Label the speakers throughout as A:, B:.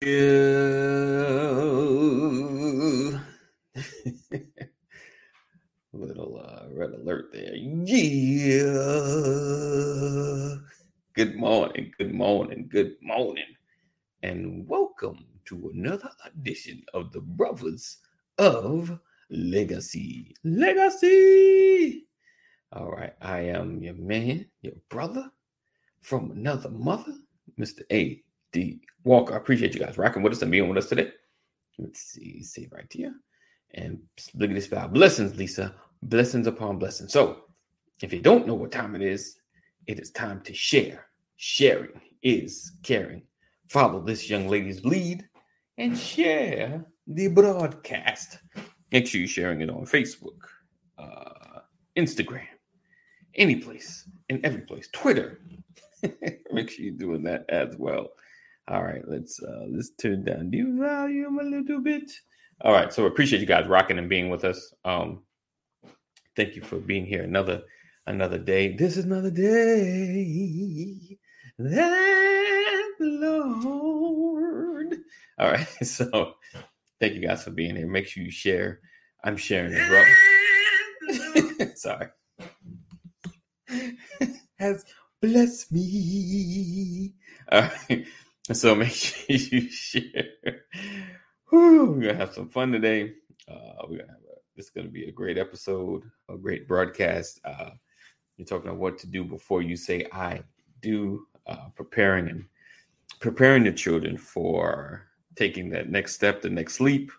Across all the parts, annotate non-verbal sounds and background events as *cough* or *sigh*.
A: *laughs* Little uh, red alert there. Yeah. Good morning, good morning, good morning, and welcome to another edition of the Brothers of Legacy. Legacy. All right, I am your man, your brother from another mother, Mr. A. D. Walker. I appreciate you guys rocking with us and being with us today. Let's see, see right here. And look at this spell. Blessings, Lisa. Blessings upon blessings. So, if you don't know what time it is, it is time to share. Sharing is caring. Follow this young lady's lead and share the broadcast. Make sure you're sharing it on Facebook, uh, Instagram, any place, in every place, Twitter. *laughs* Make sure you're doing that as well. All right, let's uh let's turn down the volume a little bit. All right, so appreciate you guys rocking and being with us. Um, thank you for being here another another day. This is another day that the Lord. *laughs* All right, so thank you guys for being here. Make sure you share. I'm sharing as well. *laughs* *laughs* Sorry. Has blessed me. All right. So *laughs* make sure you share. Whew, we're gonna have some fun today. Uh, we're gonna have a, this is gonna be a great episode, a great broadcast. Uh, you're talking about what to do before you say I do, uh, preparing and preparing the children for taking that next step, the next leap.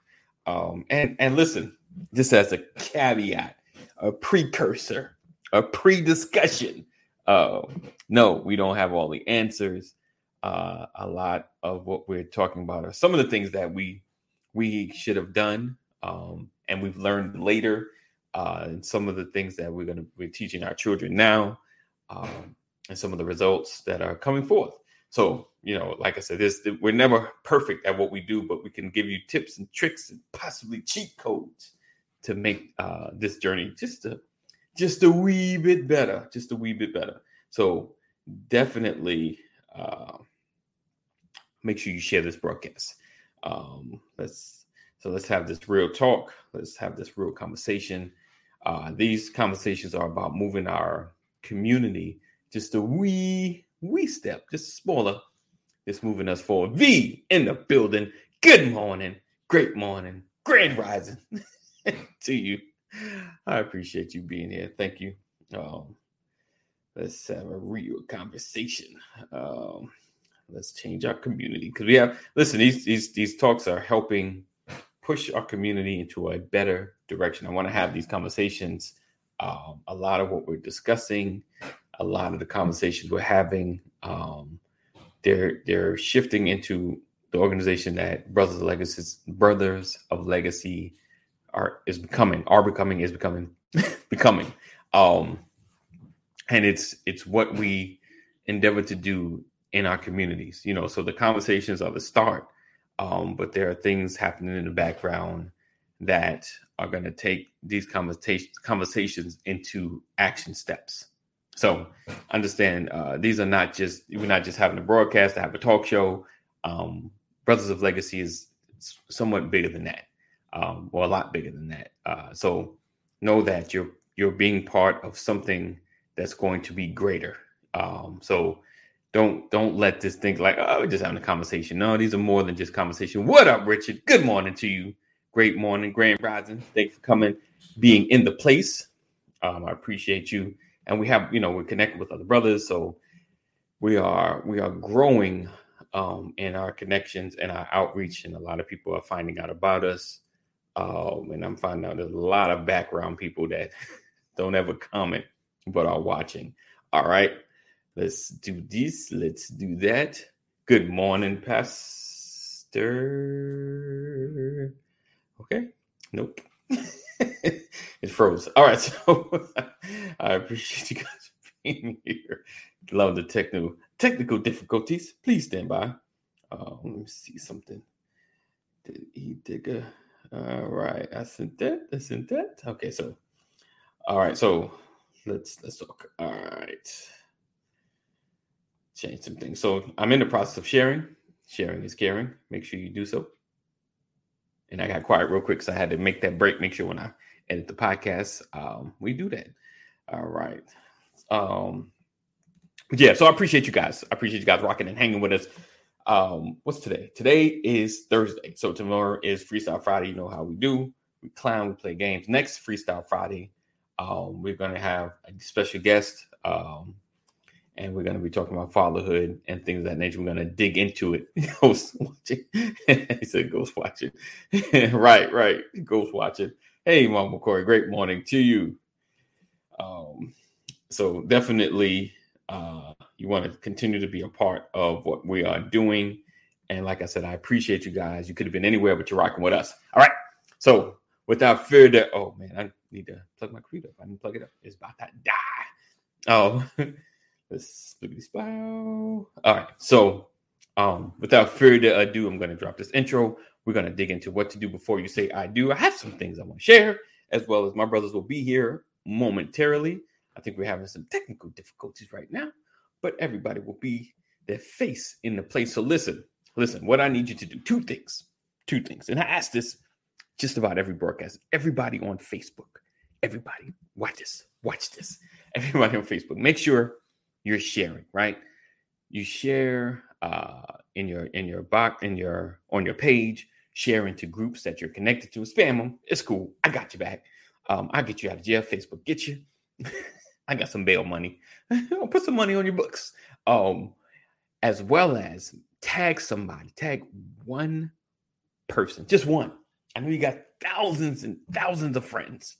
A: Um, and and listen, just as a caveat, a precursor, a pre-discussion. Uh, no, we don't have all the answers uh, a lot of what we're talking about are some of the things that we we should have done um, and we've learned later uh, and some of the things that we're going to be teaching our children now um, and some of the results that are coming forth. So you know like i said this we're never perfect at what we do but we can give you tips and tricks and possibly cheat codes to make uh, this journey just a just a wee bit better just a wee bit better. So definitely uh, make sure you share this broadcast. Um, let's so let's have this real talk. Let's have this real conversation. Uh, these conversations are about moving our community just a wee wee step, just smaller. It's moving us forward. V in the building. Good morning, great morning, grand rising *laughs* to you. I appreciate you being here. Thank you. Um, let's have a real conversation. Um, let's change our community because we have listen these these these talks are helping push our community into a better direction. I want to have these conversations um, a lot of what we're discussing a lot of the conversations we're having um, they're they're shifting into the organization that brothers of legacy brothers of legacy are is becoming are becoming is becoming *laughs* becoming. Um and it's it's what we endeavor to do in our communities. You know, so the conversations are the start, um, but there are things happening in the background that are going to take these conversations conversations into action steps. So understand uh, these are not just we're not just having a broadcast to have a talk show. Um, Brothers of Legacy is somewhat bigger than that, um, or a lot bigger than that. Uh, so know that you're you're being part of something that's going to be greater. Um, so don't don't let this think like oh we're just having a conversation. No, these are more than just conversation. What up, Richard? Good morning to you. Great morning, Grand Rising. Thanks for coming, being in the place. Um, I appreciate you. And we have, you know, we're connected with other brothers, so we are we are growing um, in our connections and our outreach, and a lot of people are finding out about us. Um, and I'm finding out there's a lot of background people that *laughs* don't ever comment but are watching. All right. Let's do this. Let's do that. Good morning, Pastor. Okay. Nope. *laughs* it froze. All right. *laughs* So I appreciate you guys being here. Love the technical technical difficulties. Please stand by. Uh, let me see something. Did he dig a? All right. I sent that. I sent that. Okay. So, all right. So let's let's talk. All right change some things. So I'm in the process of sharing. Sharing is caring. Make sure you do so. And I got quiet real quick because I had to make that break. Make sure when I edit the podcast, um, we do that. All right. Um, yeah, so I appreciate you guys. I appreciate you guys rocking and hanging with us. Um, what's today? Today is Thursday. So tomorrow is Freestyle Friday. You know how we do. We climb, we play games. Next Freestyle Friday, um, we're gonna have a special guest. Um, and we're going to be talking about fatherhood and things of that nature. We're going to dig into it. *laughs* Ghost watching. *laughs* he said, "Ghost watching." *laughs* right, right. Ghost watching. Hey, Mama Corey. Great morning to you. Um, so definitely, uh, you want to continue to be a part of what we are doing. And like I said, I appreciate you guys. You could have been anywhere, but you're rocking with us. All right. So without further, oh man, I need to plug my computer. Up. I didn't plug it up. It's about to die. Oh. Let's All right. So, um, without further ado, I'm going to drop this intro. We're going to dig into what to do before you say I do. I have some things I want to share, as well as my brothers will be here momentarily. I think we're having some technical difficulties right now, but everybody will be their face in the place. So, listen, listen, what I need you to do two things, two things. And I ask this just about every broadcast, everybody on Facebook, everybody, watch this, watch this. *laughs* Everybody on Facebook, make sure you're sharing, right? You share uh, in your in your box in your on your page, share into groups that you're connected to. Spam them. It's cool. I got you back. Um, I'll get you out of jail. Facebook get you. *laughs* I got some bail money. *laughs* Put some money on your books. Um, as well as tag somebody, tag one person, just one. I know you got thousands and thousands of friends.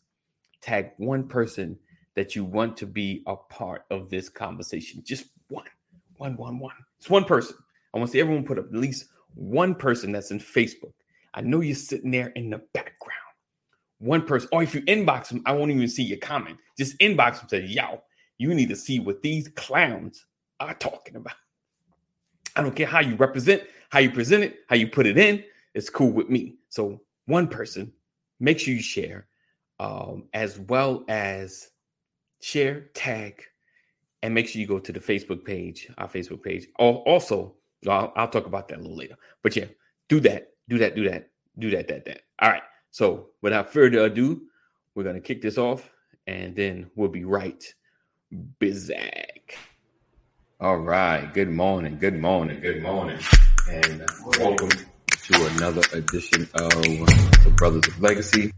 A: Tag one person that you want to be a part of this conversation. Just one, one, one, one. It's one person. I want to see everyone put up at least one person that's in Facebook. I know you're sitting there in the background. One person, or if you inbox them, I won't even see your comment. Just inbox them, say, yo, you need to see what these clowns are talking about. I don't care how you represent, how you present it, how you put it in. It's cool with me. So, one person, make sure you share, um, as well as share, tag, and make sure you go to the Facebook page, our Facebook page. Also, I'll, I'll talk about that a little later. But yeah, do that, do that, do that, do that, that, that. All right. So without further ado, we're gonna kick this off, and then we'll be right bizag. All right. Good morning. Good morning. Good morning, and welcome to another edition of the Brothers of Legacy.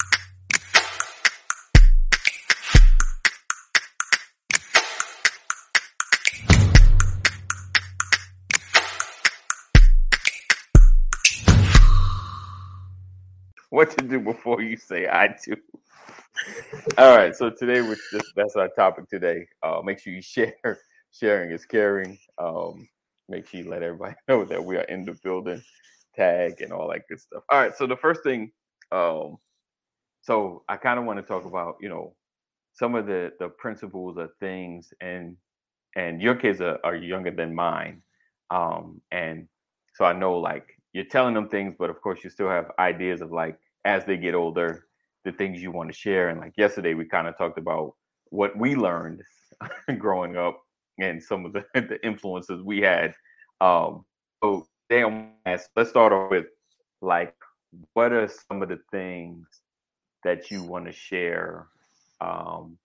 A: What to do before you say I do. All right, so today we're just that's our topic today. Uh, make sure you *laughs* share. Sharing is caring. Um, make sure you let everybody *laughs* know that we are in the building, tag and all that good stuff. All right, so the first thing, um, so I kind of want to talk about you know some of the the principles of things and and your kids are, are younger than mine, um, and so I know like you're telling them things, but of course you still have ideas of like as they get older, the things you want to share. And like yesterday, we kind of talked about what we learned *laughs* growing up and some of the, *laughs* the influences we had. Um, so damn, let's start off with like, what are some of the things that you want to share um,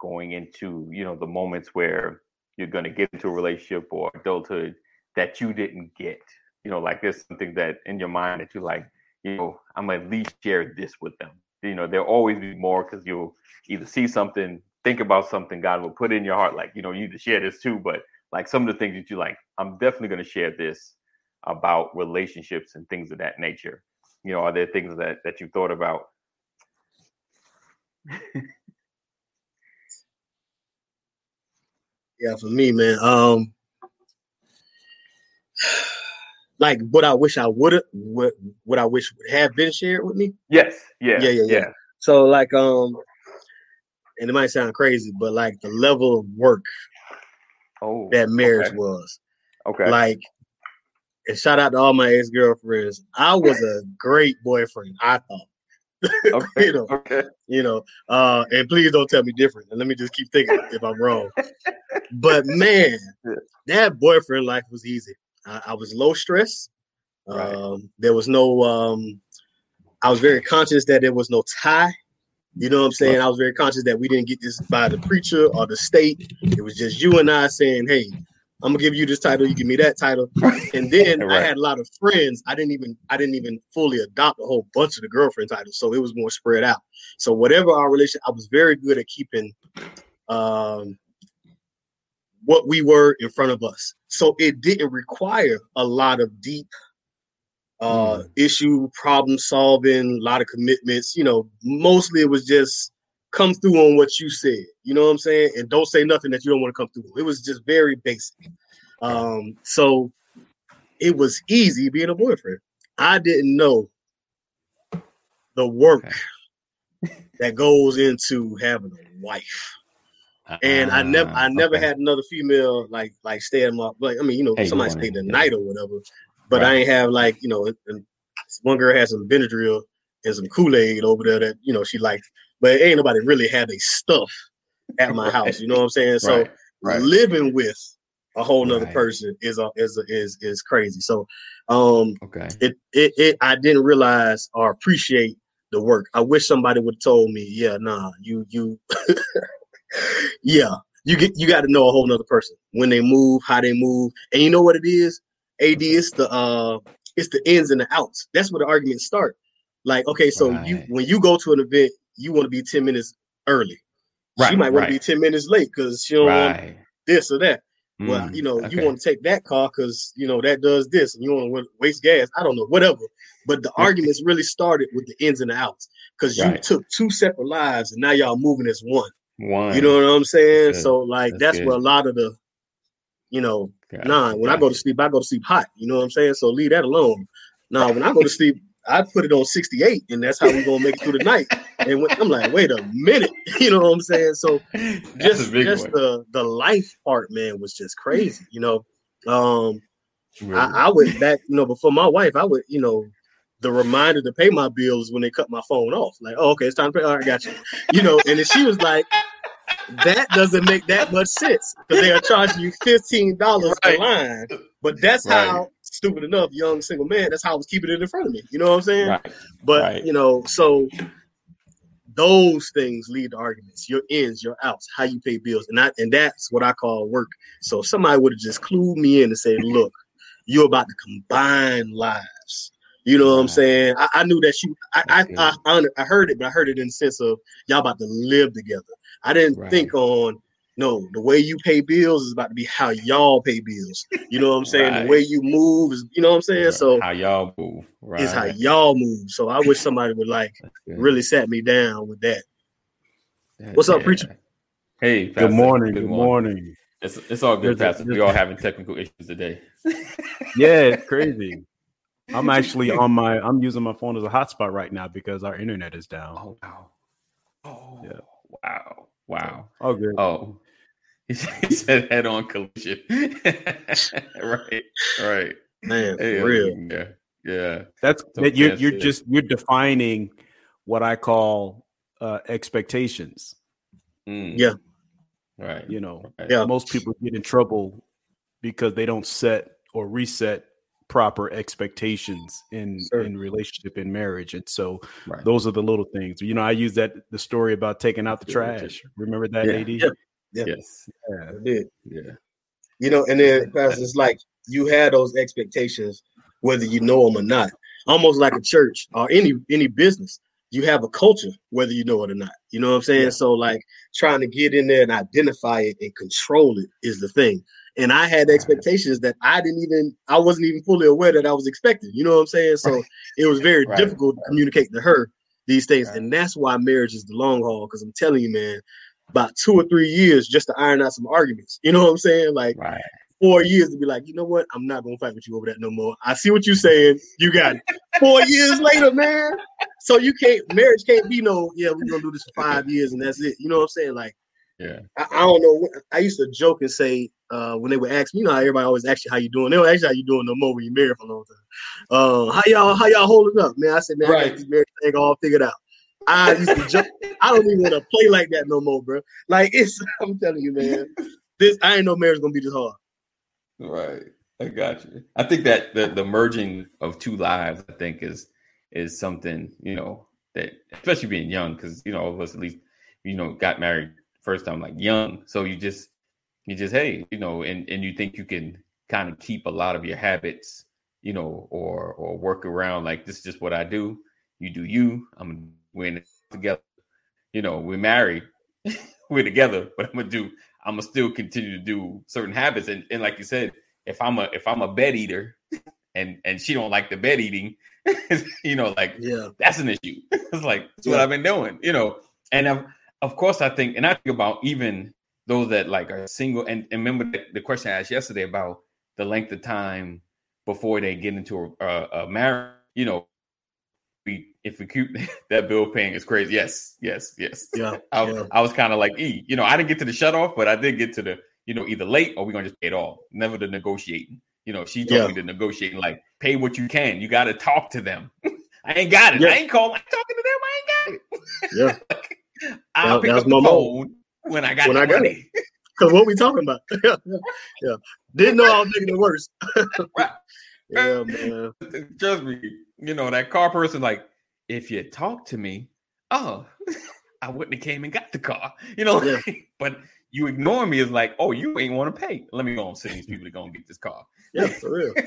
A: going into, you know, the moments where you're going to get into a relationship or adulthood that you didn't get? You know, like there's something that in your mind that you like, you know, I'm at least share this with them. You know, there'll always be more because you'll either see something, think about something God will put in your heart, like, you know, you need to share this too. But like some of the things that you like, I'm definitely going to share this about relationships and things of that nature. You know, are there things that that you thought about? *laughs*
B: yeah, for me, man. Um like what I wish I would have, what what I wish would have been shared with me.
A: Yes, yeah,
B: yeah, yeah, yeah. yeah. So like, um, and it might sound crazy, but like the level of work,
A: oh,
B: that marriage okay. was,
A: okay,
B: like, and shout out to all my ex girlfriends. I was a great boyfriend. I thought. *laughs*
A: Okay.
B: you know,
A: okay.
B: You know, uh, and please don't tell me different. And let me just keep thinking if I'm wrong. But man, *laughs* that boyfriend life was easy. I, I was low stress. Right. Um, there was no. Um, I was very conscious that there was no tie. You know what I'm saying? I was very conscious that we didn't get this by the preacher or the state. It was just you and I saying, "Hey, I'm gonna give you this title. You give me that title." *laughs* And then right. I had a lot of friends. I didn't even I didn't even fully adopt a whole bunch of the girlfriend titles, so it was more spread out. So whatever our relation, I was very good at keeping um, what we were in front of us. So it didn't require a lot of deep uh, mm. issue problem solving, a lot of commitments. You know, mostly it was just come through on what you said. You know what I'm saying? And don't say nothing that you don't want to come through. It was just very basic. Um, so it was easy being a boyfriend. I didn't know the work okay. that goes into having a wife. And I never, I never okay. had another female like like stay at my like. I mean, you know, hey, somebody stayed the night or whatever. But right. I ain't have like you know, one girl had some Benadryl and some Kool Aid over there that you know she liked, but ain't nobody really had a stuff at my *laughs* house. You know what I'm saying? So right. Right. living with a whole nother person is a, is a, is is crazy. So, um, okay, it, it it I didn't realize or appreciate the work. I wish somebody would have told me, yeah, nah, you you, *laughs* yeah, you get you got to know a whole nother person when they move, how they move, and you know what it is. Ad, it's the uh, it's the ins and the outs. That's where the arguments start. Like, okay, so right. you when you go to an event, you want to be ten minutes early. Right, she might want right. to be ten minutes late because she don't want this or that. Mm, well, you know, okay. you want to take that car because you know that does this, and you want to waste gas. I don't know, whatever. But the *laughs* arguments really started with the ins and the outs because you took two separate lives and now y'all moving as one. One. You know what I'm saying? So like that's, that's where a lot of the, you know, nah. When I go to sleep, I go to sleep hot. You know what I'm saying? So leave that alone. Nah, when I go to sleep, I put it on 68, and that's how we're gonna make it through the night. And when, I'm like, wait a minute, *laughs* you know what I'm saying? So just just the the life part, man, was just crazy. You know, um, really? I, I went back, you know, before my wife, I would, you know, the reminder to pay my bills when they cut my phone off. Like, oh, okay, it's time to pay. All right, got you. You know, and then she was like, that doesn't make that much sense because they are charging you fifteen dollars right. per line. But that's right. how stupid enough, young single man. That's how I was keeping it in front of me. You know what I'm saying? Right. But you know, so those things lead to arguments. Your ins, your outs, how you pay bills, and that and that's what I call work. So somebody would have just clued me in and said, "Look, you're about to combine lives." You know what I'm saying? I, I knew that you. I, I, I I heard it, but I heard it in the sense of y'all about to live together. I didn't right. think on no, the way you pay bills is about to be how y'all pay bills. You know what I'm saying? Right. The way you move is, you know what I'm saying? So
A: how y'all move,
B: right? Is how y'all move. So I wish somebody would like really sat me down with that. What's up, preacher?
A: Hey,
C: Pastor. good morning. Good, good morning. morning.
A: It's it's all good, Pastor. We all having technical issues today. *laughs*
C: yeah, it's crazy. I'm actually on my I'm using my phone as a hotspot right now because our internet is down.
A: Oh wow. Oh yeah. wow. Wow.
C: Oh good.
A: Oh. *laughs* He said head on collision. *laughs* right. Right.
B: Man, hey, real.
A: Yeah. Yeah.
C: That's so that you're you're just you're defining what I call uh expectations.
B: Mm. Yeah.
A: Right.
C: You know, right. yeah. most people get in trouble because they don't set or reset proper expectations in sure. in relationship in marriage and so right. those are the little things you know i use that the story about taking out the trash remember that
B: yeah.
C: ad
B: yeah.
A: yeah. yes
B: yeah I did yeah you know and then it's like you had those expectations whether you know them or not almost like a church or any any business you have a culture whether you know it or not you know what i'm saying yeah. so like trying to get in there and identify it and control it is the thing and I had expectations that I didn't even I wasn't even fully aware that I was expecting. You know what I'm saying? So it was very right. difficult to communicate to her these things, and that's why marriage is the long haul. Because I'm telling you, man, about two or three years just to iron out some arguments. You know what I'm saying? Like four years to be like, you know what? I'm not gonna fight with you over that no more. I see what you're saying. You got it. Four years later, man. So you can't marriage can't be no, yeah, we're gonna do this for five years and that's it. You know what I'm saying? Like
A: yeah.
B: I, I, don't know. I used to joke and say uh, when they would ask me, you know, everybody always ask you how you doing. They don't ask you how you doing no more when you're married for a long time. Uh, how y'all how y'all holding up, man? I said, man, right. I got this marriage thing all figured out. I used to joke. I don't even want to play like that no more, bro. Like it's, *laughs* I'm telling you, man. *laughs* This I ain't know marriage gonna be this hard.
A: Right. I got you. I think that the, the merging of two lives, I think, is is something you know that, especially being young, because you know all of us at least, you know, got married first time like young, so you just you just hey, you know, and and you think you can kind of keep a lot of your habits, you know, or or work around like this is just what I do. You do you. I'm we're together. You know, we're married. *laughs* we're together, but I'm gonna do. I'm gonna still continue to do certain habits, and and like you said, if I'm a if I'm a bed eater, *laughs* and and she don't like the bed eating, *laughs* you know, like
B: yeah,
A: that's an issue. it's like that's yeah. what I've been doing, you know, and of of course I think, and I think about even those that like are single, and, and remember the, the question I asked yesterday about the length of time before they get into a, a, a marriage, you know, we if we keep *laughs* that bill paying is crazy. Yes, yes, yes.
B: Yeah. *laughs*
A: I,
B: yeah.
A: I was kind of like, e, you know, I didn't get to the shut off, but I did get to the, you know, either late or we're gonna just pay it all. Never the negotiating. You know, she told yeah. me to negotiating, like pay what you can. You got to talk to them. *laughs* I ain't got it. Yeah. I ain't calling. I'm talking to them. I ain't got
B: it.
A: Yeah. I'll that, pick up the phone when I got when I got money.
B: it. *laughs* Because what we talking about? *laughs* yeah. Didn't know I was making it worse. *laughs*
A: yeah, man. Trust me. You know that car person. Like, if you talk to me, oh, I wouldn't have came and got the car. You know, yeah. but you ignore me is like, oh, you ain't want to pay. Let me go and send these people to go and get this car.
B: Yeah, for real. *laughs*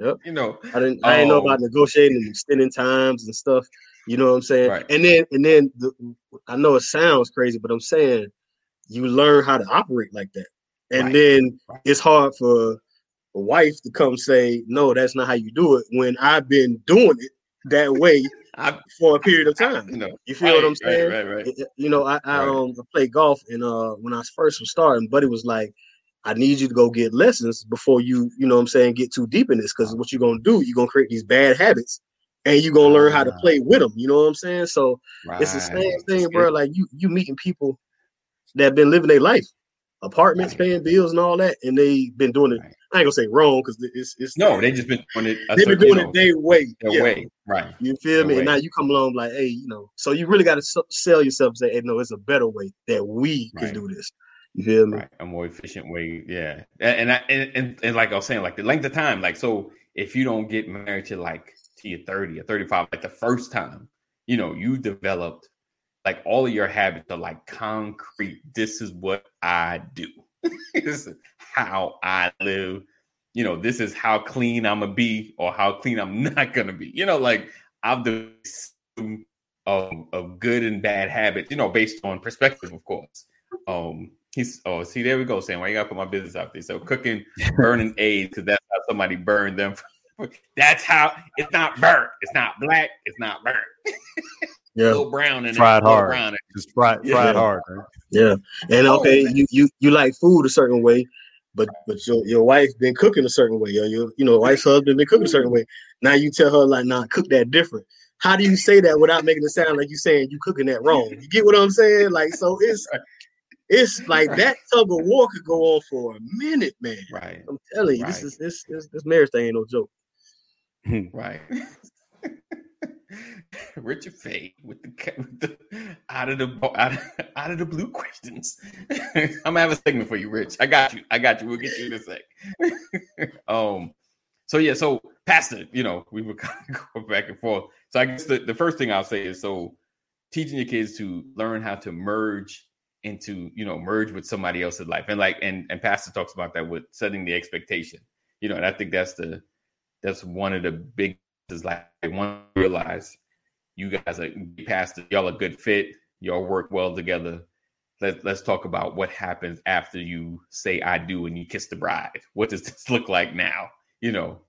B: Yep.
A: you know,
B: I didn't. I didn't know about um, negotiating and extending times and stuff. You know what I'm saying? Right. And then, and then, the, I know it sounds crazy, but I'm saying you learn how to operate like that, and right. then right. it's hard for a wife to come say, "No, that's not how you do it." When I've been doing it that way I, for a period of time. You, know, you feel right, what I'm saying? Right, right, right. You know, I, I um play golf and uh when I first was starting, Buddy was like, I need you to go get lessons before you, you know what I'm saying, get too deep in this. Cause what you're gonna do, you're gonna create these bad habits and you're gonna learn how to play with them. You know what I'm saying? So it's the same thing, bro. Like you you meeting people that have been living their life, apartments, paying bills and all that, and they've been doing it I ain't gonna say wrong because it's it's
A: no, they just been doing it.
B: They've been doing it their way,
A: their yeah. way, right?
B: You feel their me? Way. And now you come along like, hey, you know, so you really got to sell yourself and say, hey, no, it's a better way that we right. can do this. You feel me?
A: Right. A more efficient way, yeah. And and, I, and and, and like I was saying, like the length of time, like so, if you don't get married to like to your thirty or thirty five, like the first time, you know, you developed like all of your habits are like concrete. This is what I do. *laughs* this is how I live. You know, this is how clean I'm gonna be or how clean I'm *laughs* not gonna be. You know, like I've done of, of good and bad habits, you know, based on perspective, of course. Um, he's oh, see, there we go, Sam. Why you gotta put my business out there? So cooking, *laughs* burning eggs, because that's how somebody burned them. *laughs* that's how it's not burnt. It's not black. It's not burnt.
B: yeah,
A: little brown and
C: fried hard. Brown Just fried, yeah. fried hard.
B: Right? Yeah, and oh, okay, you you you like food a certain way, but but your your wife been cooking a certain way, or your you know wife's husband been cooking a certain way. Now you tell her like, nah, cook that different. How do you say that without making it sound like you saying you cooking that wrong? You get what I'm saying? Like so, it's *laughs* it's like that tug of war could go on for a minute, man.
A: Right.
B: I'm telling you, right. this is this, this this marriage thing ain't no joke. *laughs*
A: right. *laughs* *laughs* Richard Fay with the, with the out of the out of, *laughs* out of the blue questions. *laughs* I'm gonna have a segment for you, Rich. I got you. I got you. We'll get you in a sec. um. So yeah. So Pastor, you know, we were kind of going back and forth. So I guess the, the first thing I'll say is so teaching your kids to learn how to merge into you know merge with somebody else's life and like and and pastor talks about that with setting the expectation you know and i think that's the that's one of the big is like one realize you guys are past y'all a good fit y'all work well together Let, let's talk about what happens after you say i do and you kiss the bride what does *laughs* this look like now you know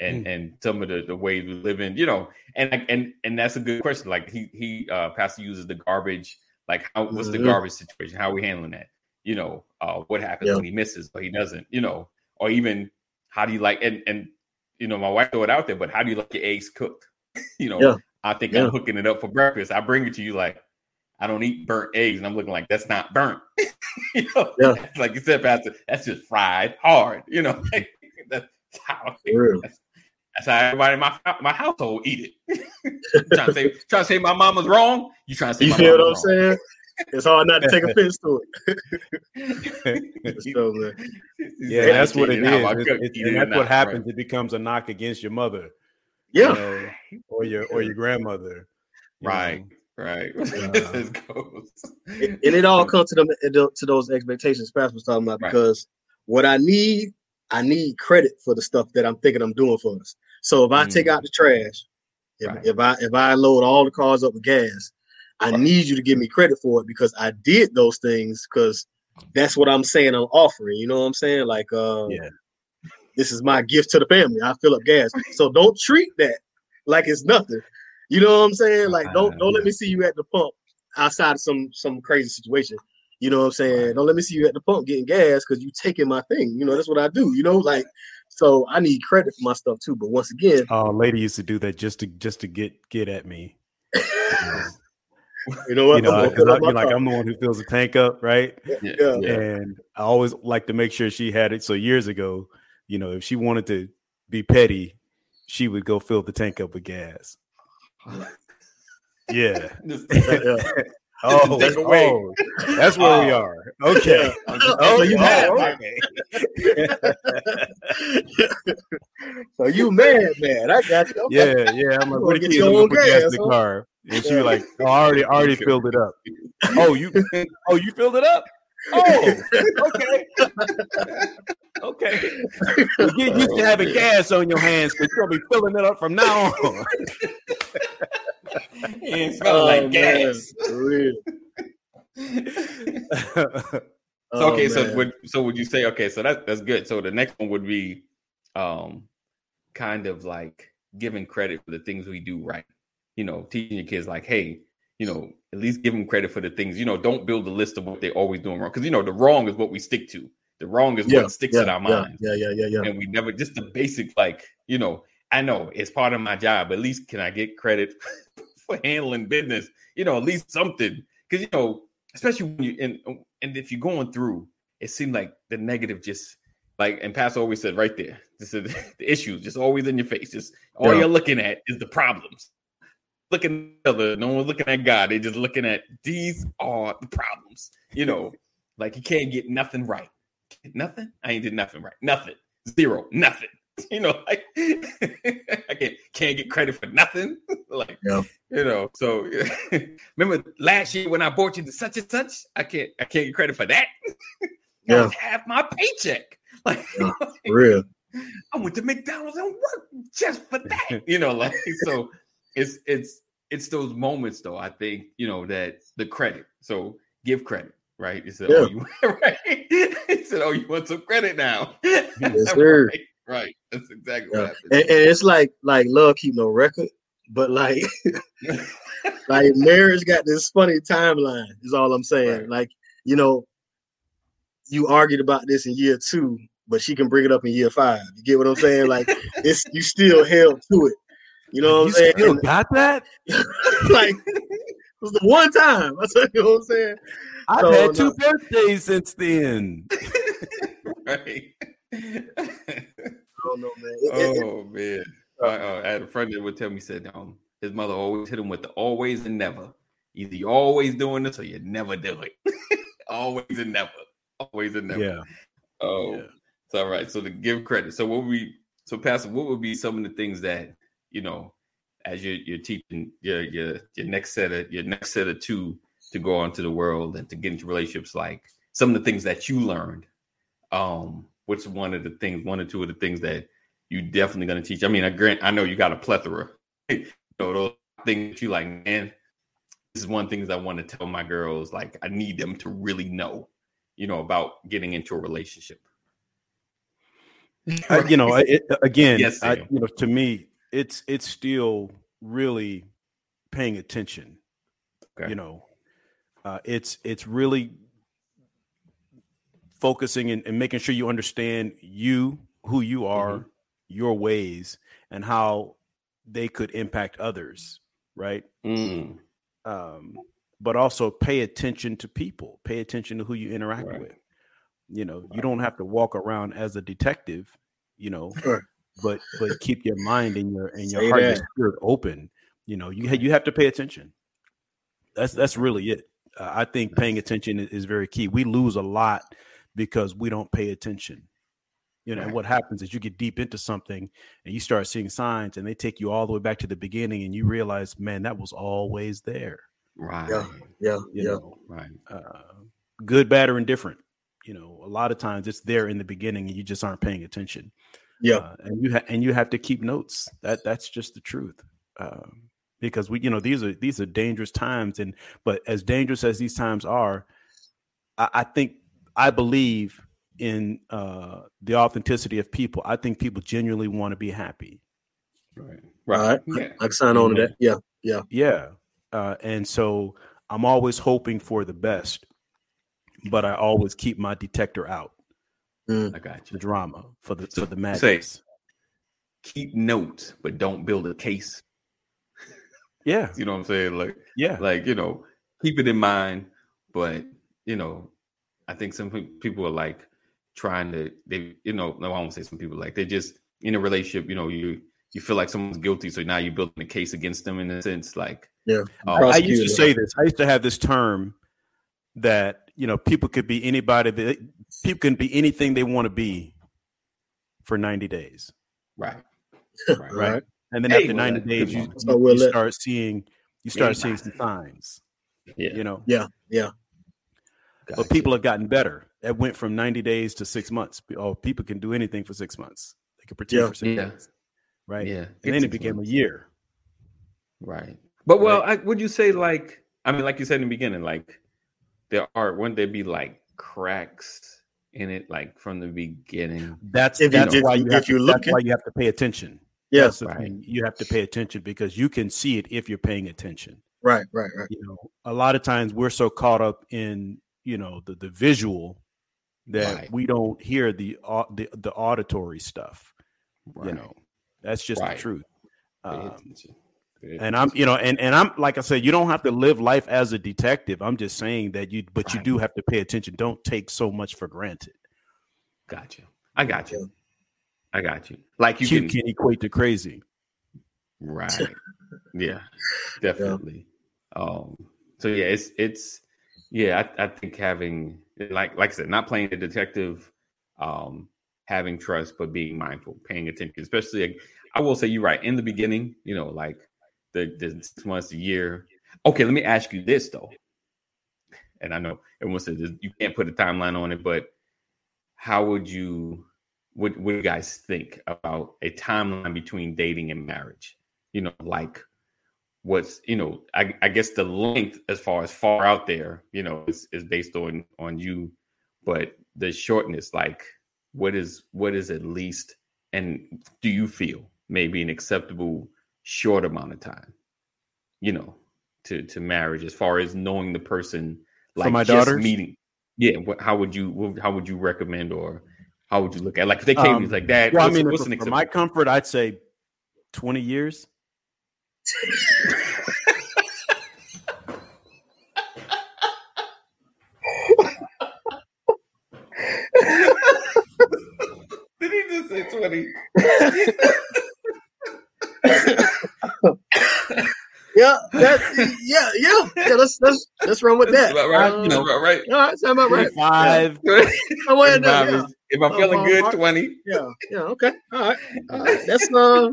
A: and mm. and some of the, the ways we live in you know and and and that's a good question like he he uh pastor uses the garbage like how what's mm-hmm. the garbage situation how are we handling that you know uh what happens yeah. when he misses or he doesn't you know or even how do you like and and you know, my wife throw it out there, but how do you like your eggs cooked? *laughs* you know, yeah. I think yeah. I'm hooking it up for breakfast. I bring it to you like I don't eat burnt eggs, and I'm looking like that's not burnt. *laughs* you know, yeah. like you said, Pastor, that's just fried hard. You know, *laughs* that's how that's, that's, how everybody in my my household eat it. trying to say trying to say my mama's wrong. You trying to say
B: you feel what I'm saying? It's hard not to take a *laughs* offense to it.
C: so, *laughs* yeah, that's what it is. It's, it's, and that's what happens. Right. It becomes a knock against your mother.
B: Yeah, you know,
C: or your or your grandmother.
A: right. Know. Right. Uh, *laughs*
B: and it all comes to them to those expectations Pastor was talking about right. because what I need, I need credit for the stuff that I'm thinking I'm doing for us. So if I mm. take out the trash, if, right. if I if I load all the cars up with gas, I need you to give me credit for it because I did those things because that's what I'm saying I'm offering. You know what I'm saying? Like uh yeah. this is my gift to the family. I fill up gas. So don't treat that like it's nothing. You know what I'm saying? Like don't don't let me see you at the pump outside of some some crazy situation. You know what I'm saying? Don't let me see you at the pump getting gas because you taking my thing. You know, that's what I do. You know, like so I need credit for my stuff too. But once again,
C: oh, lady used to do that just to just to get get at me. *laughs*
B: you know what?
C: You know, I, you're like I'm the one who fills the tank up, right? Yeah, yeah. And I always like to make sure she had it. So years ago, you know, if she wanted to be petty, she would go fill the tank up with gas. *laughs* yeah. *laughs* Oh, *laughs* oh, that's where oh. we are. Okay. *laughs* oh, so you oh, mad? Oh. *laughs*
B: so you mad, man? I got you.
C: Okay. Yeah, yeah. I'm like, what are you put gas in the car? And she was like, oh, I already, already filled it up. Oh, you, oh, you filled it up? Oh, okay. okay. Get used to having oh, gas on your hands because you'll be filling it up from now on.
A: It smells oh, like gas. *laughs* so okay, oh, so would so would you say okay? So that that's good. So the next one would be, um, kind of like giving credit for the things we do right. You know, teaching your kids like, hey, you know, at least give them credit for the things. You know, don't build a list of what they're always doing wrong because you know the wrong is what we stick to. The wrong is yeah, what sticks
B: yeah,
A: in our mind.
B: Yeah, yeah, yeah, yeah.
A: And we never just the basic like you know. I know it's part of my job. At least can I get credit for handling business? You know, at least something because you know especially when you and and if you're going through, it seemed like the negative just like and Pastor always said right there, this is *laughs* the issues just always in your face. Just all yeah. you're looking at is the problems. Looking at other, no one's looking at God. They're just looking at these are the problems. You know, like you can't get nothing right. Nothing. I ain't did nothing right. Nothing. Zero. Nothing. *laughs* you know, like *laughs* I can't can't get credit for nothing. *laughs* like yeah. you know, so remember last year when I bought you the such and such, I can't I can't get credit for that. yeah, half my paycheck. Like
B: yeah, real.
A: I went to McDonald's and worked just for that. You know, like so it's it's it's those moments though, I think, you know, that the credit. So give credit right? He said, yeah. "Oh, you right." he said, "Oh, you want some credit now?" Yes,
B: sir.
A: right. Right. That's exactly
B: yeah.
A: what happened.
B: And, and, it's like like love keep no record, but like *laughs* like marriage got this funny timeline, is all I'm saying. Right. Like, you know, you argued about this in year two, but she can bring it up in year five. You get what I'm saying? Like *laughs* it's you still held to it. You know what I'm saying?
C: Still got that? *laughs*
B: like it was the one time. That's you know what I'm saying.
C: I've so, had two no. birthdays since then.
A: right *laughs*
B: know, man.
A: It, oh it, man, uh, I, I, had a friend that would tell me said um his mother always hit him with the always and never. Either you're always doing this or you never do it. *laughs* always and never. Always and never.
C: Yeah.
A: Oh, yeah. it's all right. So to give credit. So what we so Pastor, what would be some of the things that you know as you're, you're teaching your your your next set of your next set of two to go on to the world and to get into relationships like some of the things that you learned um what's one of the things, one or two of the things that you definitely going to teach? I mean, I grant, I know you got a plethora. *laughs* you know, those things that you like, man. This is one things I want to tell my girls. Like, I need them to really know, you know, about getting into a relationship.
C: I, you know, it, again, yes, I, you know, to me, it's it's still really paying attention. Okay. You know, uh, it's it's really focusing and, and, making sure you understand you, who you are, mm-hmm. your ways, and how they could impact others, right?
A: Mm.
C: Um, but also pay attention to people, pay attention to who you interact right. with. You know, right. you don't have to walk around as a detective, you know, sure. but but keep your mind and your and your Say heart that. and spirit open. You know, you you have to pay attention. That's that's really it. Uh, I think paying attention is, is, very key. We lose a lot because we don't pay attention. You know, right. and what happens is you get deep into something and you start seeing signs, and they take you all the way back to the beginning, and you realize, man, that was always there.
A: Right.
B: Yeah. Yeah.
C: You
B: yeah.
C: Know, right. Uh, good, bad, or indifferent. You know, a lot of times it's there in the beginning, and you just aren't paying attention.
B: Yeah.
C: Uh, and you ha- and you have to keep notes. That that's just the truth. Um, because we, you know, these are these are dangerous times, and but as dangerous as these times are, I, I think I believe in uh, the authenticity of people. I think people genuinely want to be happy.
B: Right. Right. Yeah. I can sign on to that. Yeah. Yeah.
C: Yeah. Uh, and so I'm always hoping for the best, but I always keep my detector out.
A: Mm. I got you.
C: The drama for the so, for the madness. Say,
A: keep notes, but don't build a case. *laughs*
C: Yeah.
A: you know what I'm saying? Like,
C: yeah,
A: like, you know, keep it in mind, but you know, I think some people are like trying to they, you know, no, I won't say some people like they're just in a relationship, you know, you you feel like someone's guilty, so now you're building a case against them in a sense, like
B: yeah.
C: Uh, I used to say this. I used to have this term that you know people could be anybody that people can be anything they want to be for 90 days.
A: Right. *laughs*
C: Right. right. And then hey, after 90 days, you, you, you start seeing you start seeing some signs.
A: Yeah.
C: You know.
B: Yeah. Yeah.
C: Gotcha. But people have gotten better. It went from 90 days to six months. Oh, people can do anything for six months. They can pretend yeah. for six
A: yeah.
C: months. Right.
A: Yeah.
C: And then it became months. a year.
A: Right. But well, right. I, would you say like I mean, like you said in the beginning, like there are wouldn't there be like cracks in it, like from the beginning?
C: That's if that's you, why you have to, that's why you have to pay attention.
B: Yes,
C: right. You have to pay attention because you can see it if you're paying attention.
B: Right, right, right.
C: You know, a lot of times we're so caught up in you know the the visual that right. we don't hear the uh, the the auditory stuff. Right. You know, that's just right. the truth. Um, and I'm, you know, and and I'm like I said, you don't have to live life as a detective. I'm just saying that you, but you do have to pay attention. Don't take so much for granted.
A: Got you. I got you. I got you. Like you
C: can, can equate to crazy.
A: Right. yeah. *laughs* Definitely. Yeah. Um. So yeah, it's it's yeah. I, I think having like like I said, not playing the detective, um, having trust, but being mindful, paying attention, especially. Like, I will say you're right in the beginning. You know, like the, the six months, a year. Okay, let me ask you this though. And I know everyone says you can't put a timeline on it, but how would you what do you guys think about a timeline between dating and marriage? You know, like what's you know, I, I guess the length as far as far out there, you know, is, is based on on you, but the shortness, like what is what is at least and do you feel maybe an acceptable short amount of time, you know, to to marriage as far as knowing the person like
C: For my daughter
A: meeting. Yeah, what, how would you how would you recommend or how would you look at like if they came um, like that?
C: Well, I mean, for, for my comfort, I'd say twenty years.
A: Did he just say twenty?
B: yeah, that, yeah, yeah, yeah. Let's let's let's run with that.
A: About right, um, you know, about right.
B: All right, sound about right.
C: Five.
B: Yeah. oh, wait,
A: no, yeah. If I'm feeling uh, good, uh, twenty.
B: Yeah, yeah. Okay. All right. All right. That's uh.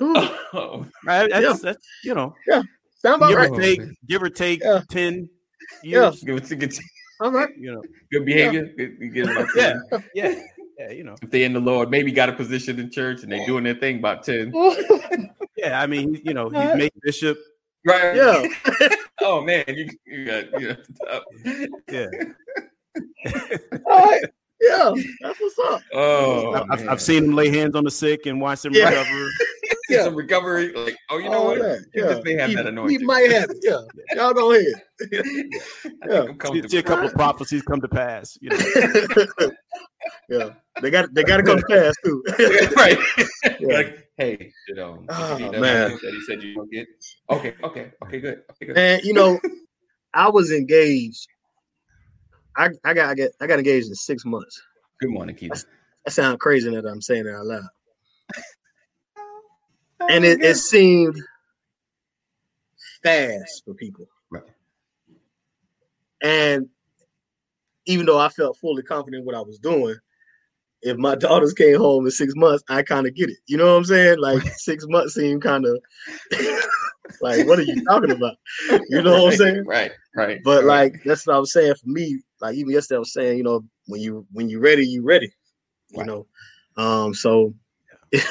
C: Oh, *laughs* right. That's, yeah. that's you know.
B: Yeah. Sound about
C: give
B: right.
C: Or take, give or take yeah. ten years.
A: Yeah. Give it to get.
B: All right.
C: You know,
A: good behavior. Yeah. Good, good
C: yeah. Yeah yeah, you know,
A: if they in the Lord, maybe got a position in church and they doing their thing about ten. *laughs*
C: yeah, I mean, you know, he's made bishop.
A: Right.
B: Yeah. *laughs*
A: oh man, you, you got you
C: yeah.
B: All right. Yeah, that's what's up.
A: Oh,
C: I've, I've, seen him lay hands on the sick and watch them yeah. recover.
A: Yeah. some recovery. Like, oh, you know oh, what? Man. You yeah. just may have he, that anointing.
B: He might have it. Yeah. *laughs* Y'all go ahead.
C: yeah. See, see a couple of prophecies come to pass. You know? *laughs*
B: yeah, they got they got to *laughs* come fast too.
A: right. Yeah. Like, hey, you know, oh, you man, that he said you don't get. Okay, okay, okay, good. Okay, good.
B: And you know, I was engaged. I I got I got I got engaged in six months.
A: Good morning, Keith.
B: That sounds crazy that I'm saying it out loud. And it, it seemed fast for people.
A: Right.
B: And even though I felt fully confident what I was doing, if my *laughs* daughters came home in six months, I kind of get it. You know what I'm saying? Like six months seem kind of *laughs* like, what are you talking about? You know right, what I'm saying?
A: Right, right.
B: But
A: right.
B: like that's what I was saying for me. Like even yesterday, I was saying, you know, when you when you ready, you ready. You right. know, um. So. *laughs*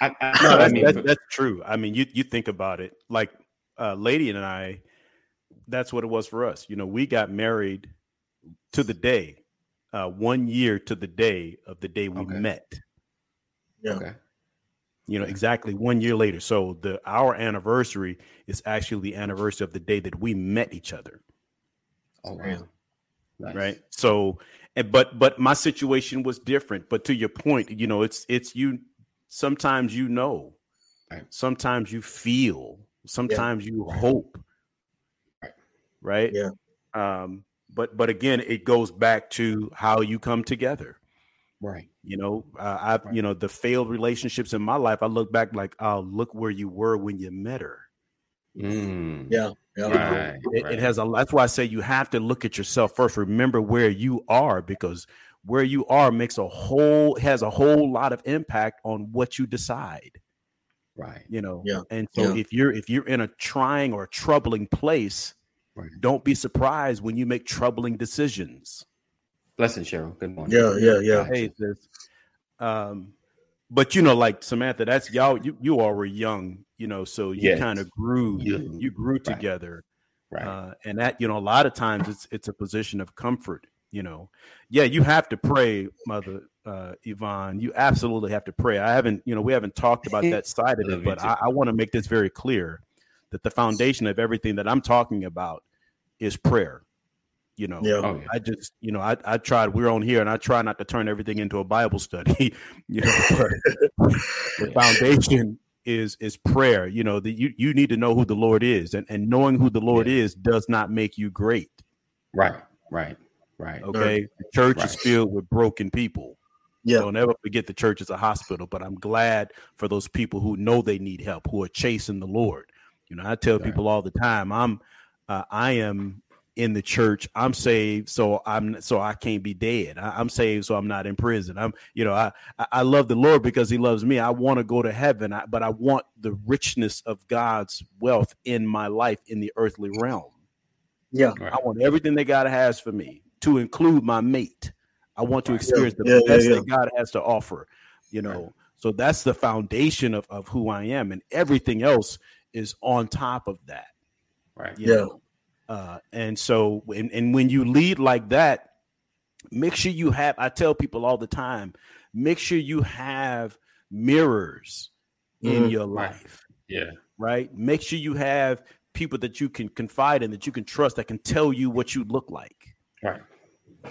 C: I, I, no, that's, that's, that's, true. I mean, you you think about it, like uh, Lady and I, that's what it was for us. You know, we got married to the day, uh, one year to the day of the day we okay. met.
B: Yeah. Okay.
C: You know, exactly one year later. So the our anniversary is actually the anniversary of the day that we met each other.
A: Oh wow.
C: Nice. Right. So and but but my situation was different. But to your point, you know, it's it's you sometimes you know, right. sometimes you feel, sometimes yeah. you hope.
B: Right.
C: right.
B: Yeah.
C: Um, but but again, it goes back to how you come together.
A: Right.
C: You know, uh, I've right. you know the failed relationships in my life. I look back like, oh, look where you were when you met her.
A: Mm.
B: Yeah. yeah.
C: Right, it, right. it, has a. That's why I say you have to look at yourself first. Remember where you are because where you are makes a whole has a whole lot of impact on what you decide.
A: Right.
C: You know.
B: Yeah.
C: And so
B: yeah.
C: if you're if you're in a trying or troubling place, Right. Don't be surprised when you make troubling decisions.
A: Blessing, Cheryl. Good morning.
B: Yeah, yeah, yeah.
C: Hey, sis. Um, but you know, like Samantha, that's y'all. You you all were young, you know, so you yes. kind of grew. You, you grew right. together,
A: right?
C: Uh, and that you know, a lot of times it's it's a position of comfort. You know, yeah, you have to pray, Mother uh, Yvonne. You absolutely have to pray. I haven't, you know, we haven't talked about that side of *laughs* it, but I, I want to make this very clear that the foundation of everything that I'm talking about is prayer. You know,
B: yeah. Oh, yeah.
C: I just, you know, I, I tried, we're on here and I try not to turn everything into a Bible study, *laughs* you know, the *laughs* foundation is, is prayer. You know, that you, you need to know who the Lord is and, and knowing who the Lord yeah. is does not make you great.
A: Right. Right. Right.
C: Okay. The church right. is filled with broken people.
B: Yeah.
C: Don't ever forget the church is a hospital, but I'm glad for those people who know they need help, who are chasing the Lord. You know, I tell right. people all the time, I'm, uh, I am in the church. I'm saved, so I'm so I can't be dead. I, am saved, so I'm not in prison. I'm, you know, I I love the Lord because He loves me. I want to go to heaven, I, but I want the richness of God's wealth in my life in the earthly realm.
B: Yeah,
C: I want everything that God has for me to include my mate. I want to experience
B: yeah,
C: the
B: yeah,
C: best
B: yeah,
C: that God has to offer. You know, right. so that's the foundation of of who I am, and everything else is on top of that.
A: Right.
B: yeah.
C: Know? Uh, and so, and, and when you lead like that, make sure you have, I tell people all the time, make sure you have mirrors mm-hmm. in your life.
A: Yeah.
C: Right. Make sure you have people that you can confide in, that you can trust, that can tell you what you look like.
A: Right.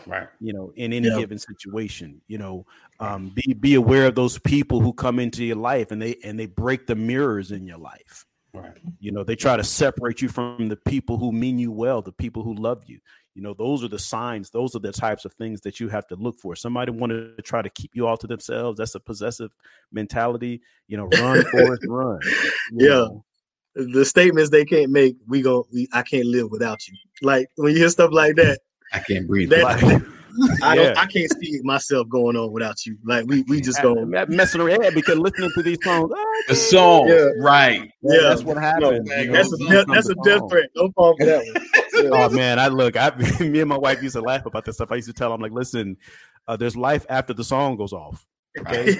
A: Right.
C: You know, in any yeah. given situation, you know, um, be be aware of those people who come into your life and they and they break the mirrors in your life.
A: Right.
C: You know, they try to separate you from the people who mean you well, the people who love you. You know, those are the signs, those are the types of things that you have to look for. Somebody wanted to try to keep you all to themselves. That's a possessive mentality. You know, run, Forrest, *laughs* run.
B: yeah. Know. The statements they can't make, we go, we, I can't live without you. Like when you hear stuff like that,
A: I can't breathe.
B: That, *laughs* I don't. I can't see myself going on without you. Like we, we just go
C: messing around because listening to these songs.
A: The song,
B: yeah.
A: right?
B: Yeah, yeah,
C: that's what happened.
B: No, that's, a de- that's a death threat. No problem for that one. *laughs*
C: Yeah. oh man, I look. I *laughs* me and my wife used to laugh about this stuff. I used to tell them like, listen, uh, there's life after the song goes off. Okay,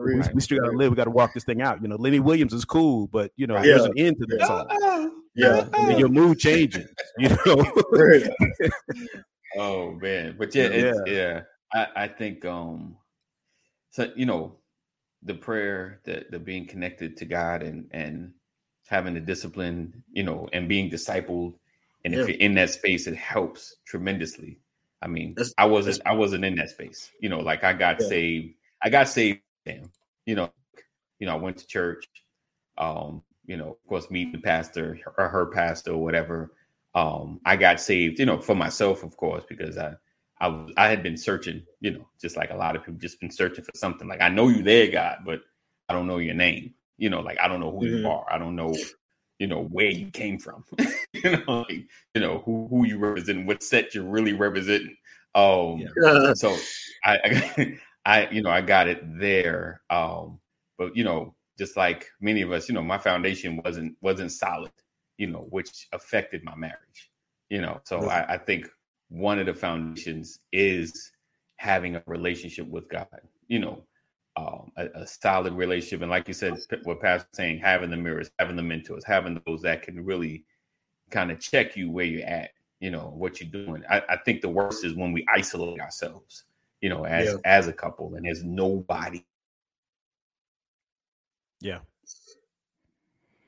C: we, we, still got to live. We got to walk this thing out. You know, Lenny Williams is cool, but you know, there's an end to that song.
B: Yeah,
C: and your mood changes. You know.
A: Oh man, but yeah, yeah. yeah. I, I think um so you know the prayer the the being connected to God and and having the discipline you know and being discipled and yeah. if you're in that space it helps tremendously I mean that's, I wasn't I wasn't in that space you know like I got yeah. saved I got saved damn you know you know I went to church um you know of course meeting the pastor or her pastor or whatever um I got saved you know for myself of course because I I I had been searching, you know, just like a lot of people just been searching for something. Like I know you there, God, but I don't know your name. You know, like I don't know who mm-hmm. you are. I don't know, you know where you came from, *laughs* you know, like, you know who who you represent, what set you're really representing. Um, yeah. *laughs* so I, I, *laughs* I, you know, I got it there. Um, but you know, just like many of us, you know, my foundation wasn't wasn't solid, you know, which affected my marriage. You know, so I, I think one of the foundations is having a relationship with God. You know, um, a, a, solid relationship, and like you said, what Pastor saying, having the mirrors, having the mentors, having those that can really kind of check you where you're at. You know what you're doing. I, I think the worst is when we isolate ourselves. You know, as yeah. as a couple, and there's nobody
C: yeah.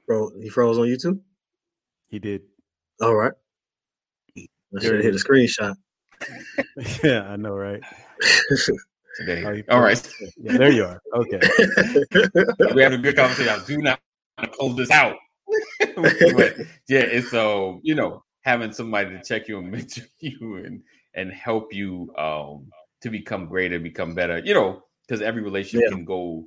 B: Bro, he froze on YouTube?
C: He did.
B: All right. I should have hit a screenshot. *laughs*
C: yeah, I know, right?
A: Today. All right.
C: Yeah, there you are. Okay. *laughs*
A: we have a good conversation. I do not to close this out. *laughs* but yeah, it's so uh, you know, having somebody to check you and mentor you and and help you um to become greater, become better, you know, because every relationship yeah. can go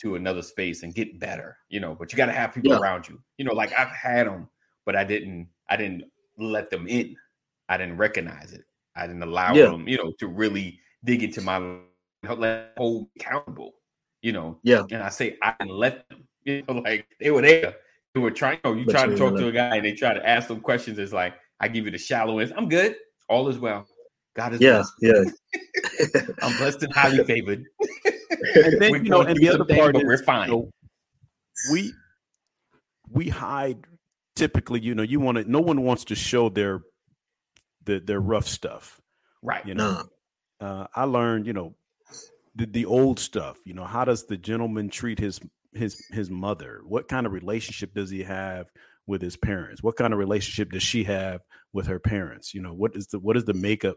A: to another space and get better, you know, but you got to have people yeah. around you. You know, like I've had them, but I didn't I didn't let them in. I didn't recognize it. I didn't allow yeah. them, you know, to really dig into my let hold accountable, you know.
B: Yeah.
A: And I say I didn't let them, *laughs* you know, like they were there. They were trying, you know, you try to talk to a guy and they try to ask them questions. It's like I give you the shallow end. I'm good. All is well. God is
B: yeah, blessed.
A: yeah. *laughs* I'm blessed and highly favored.
C: and then, *laughs* you know, and the other part is, we're fine. You know, we we hide typically. You know, you want to. No one wants to show their their, their rough stuff,
A: right?
C: You know, uh, I learned. You know, the the old stuff. You know, how does the gentleman treat his his his mother? What kind of relationship does he have with his parents? What kind of relationship does she have with her parents? You know, what is the what is the makeup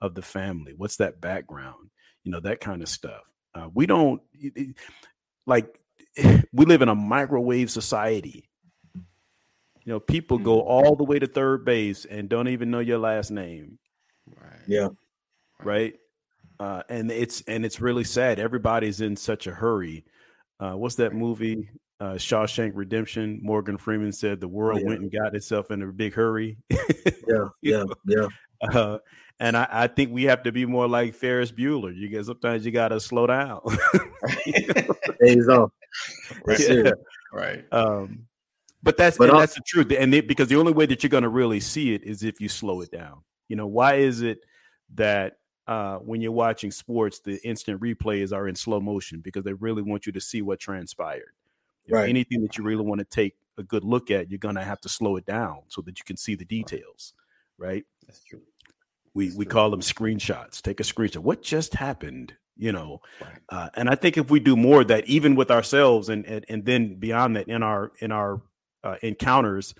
C: of the family? What's that background? You know, that kind of stuff. Uh, we don't like *laughs* we live in a microwave society. You know, people go mm-hmm. all the way to third base and don't even know your last name.
B: Right. Yeah.
C: Right. Uh, and it's and it's really sad. Everybody's in such a hurry. Uh, what's that movie? Uh, Shawshank Redemption. Morgan Freeman said the world oh, yeah. went and got itself in a big hurry.
B: yeah, *laughs* yeah, yeah. Uh,
C: and I, I, think we have to be more like Ferris Bueller. You get sometimes you gotta slow down.
B: Days off.
A: Right. Yeah. right.
C: Um, but that's but that's the truth. And it, because the only way that you're gonna really see it is if you slow it down. You know, why is it that uh, when you're watching sports, the instant replays are in slow motion because they really want you to see what transpired. Right. anything that you really want to take a good look at, you're gonna have to slow it down so that you can see the details. Right.
A: That's true.
C: We we call them screenshots. Take a screenshot. What just happened? You know, uh, and I think if we do more of that, even with ourselves, and and, and then beyond that, in our in our uh, encounters,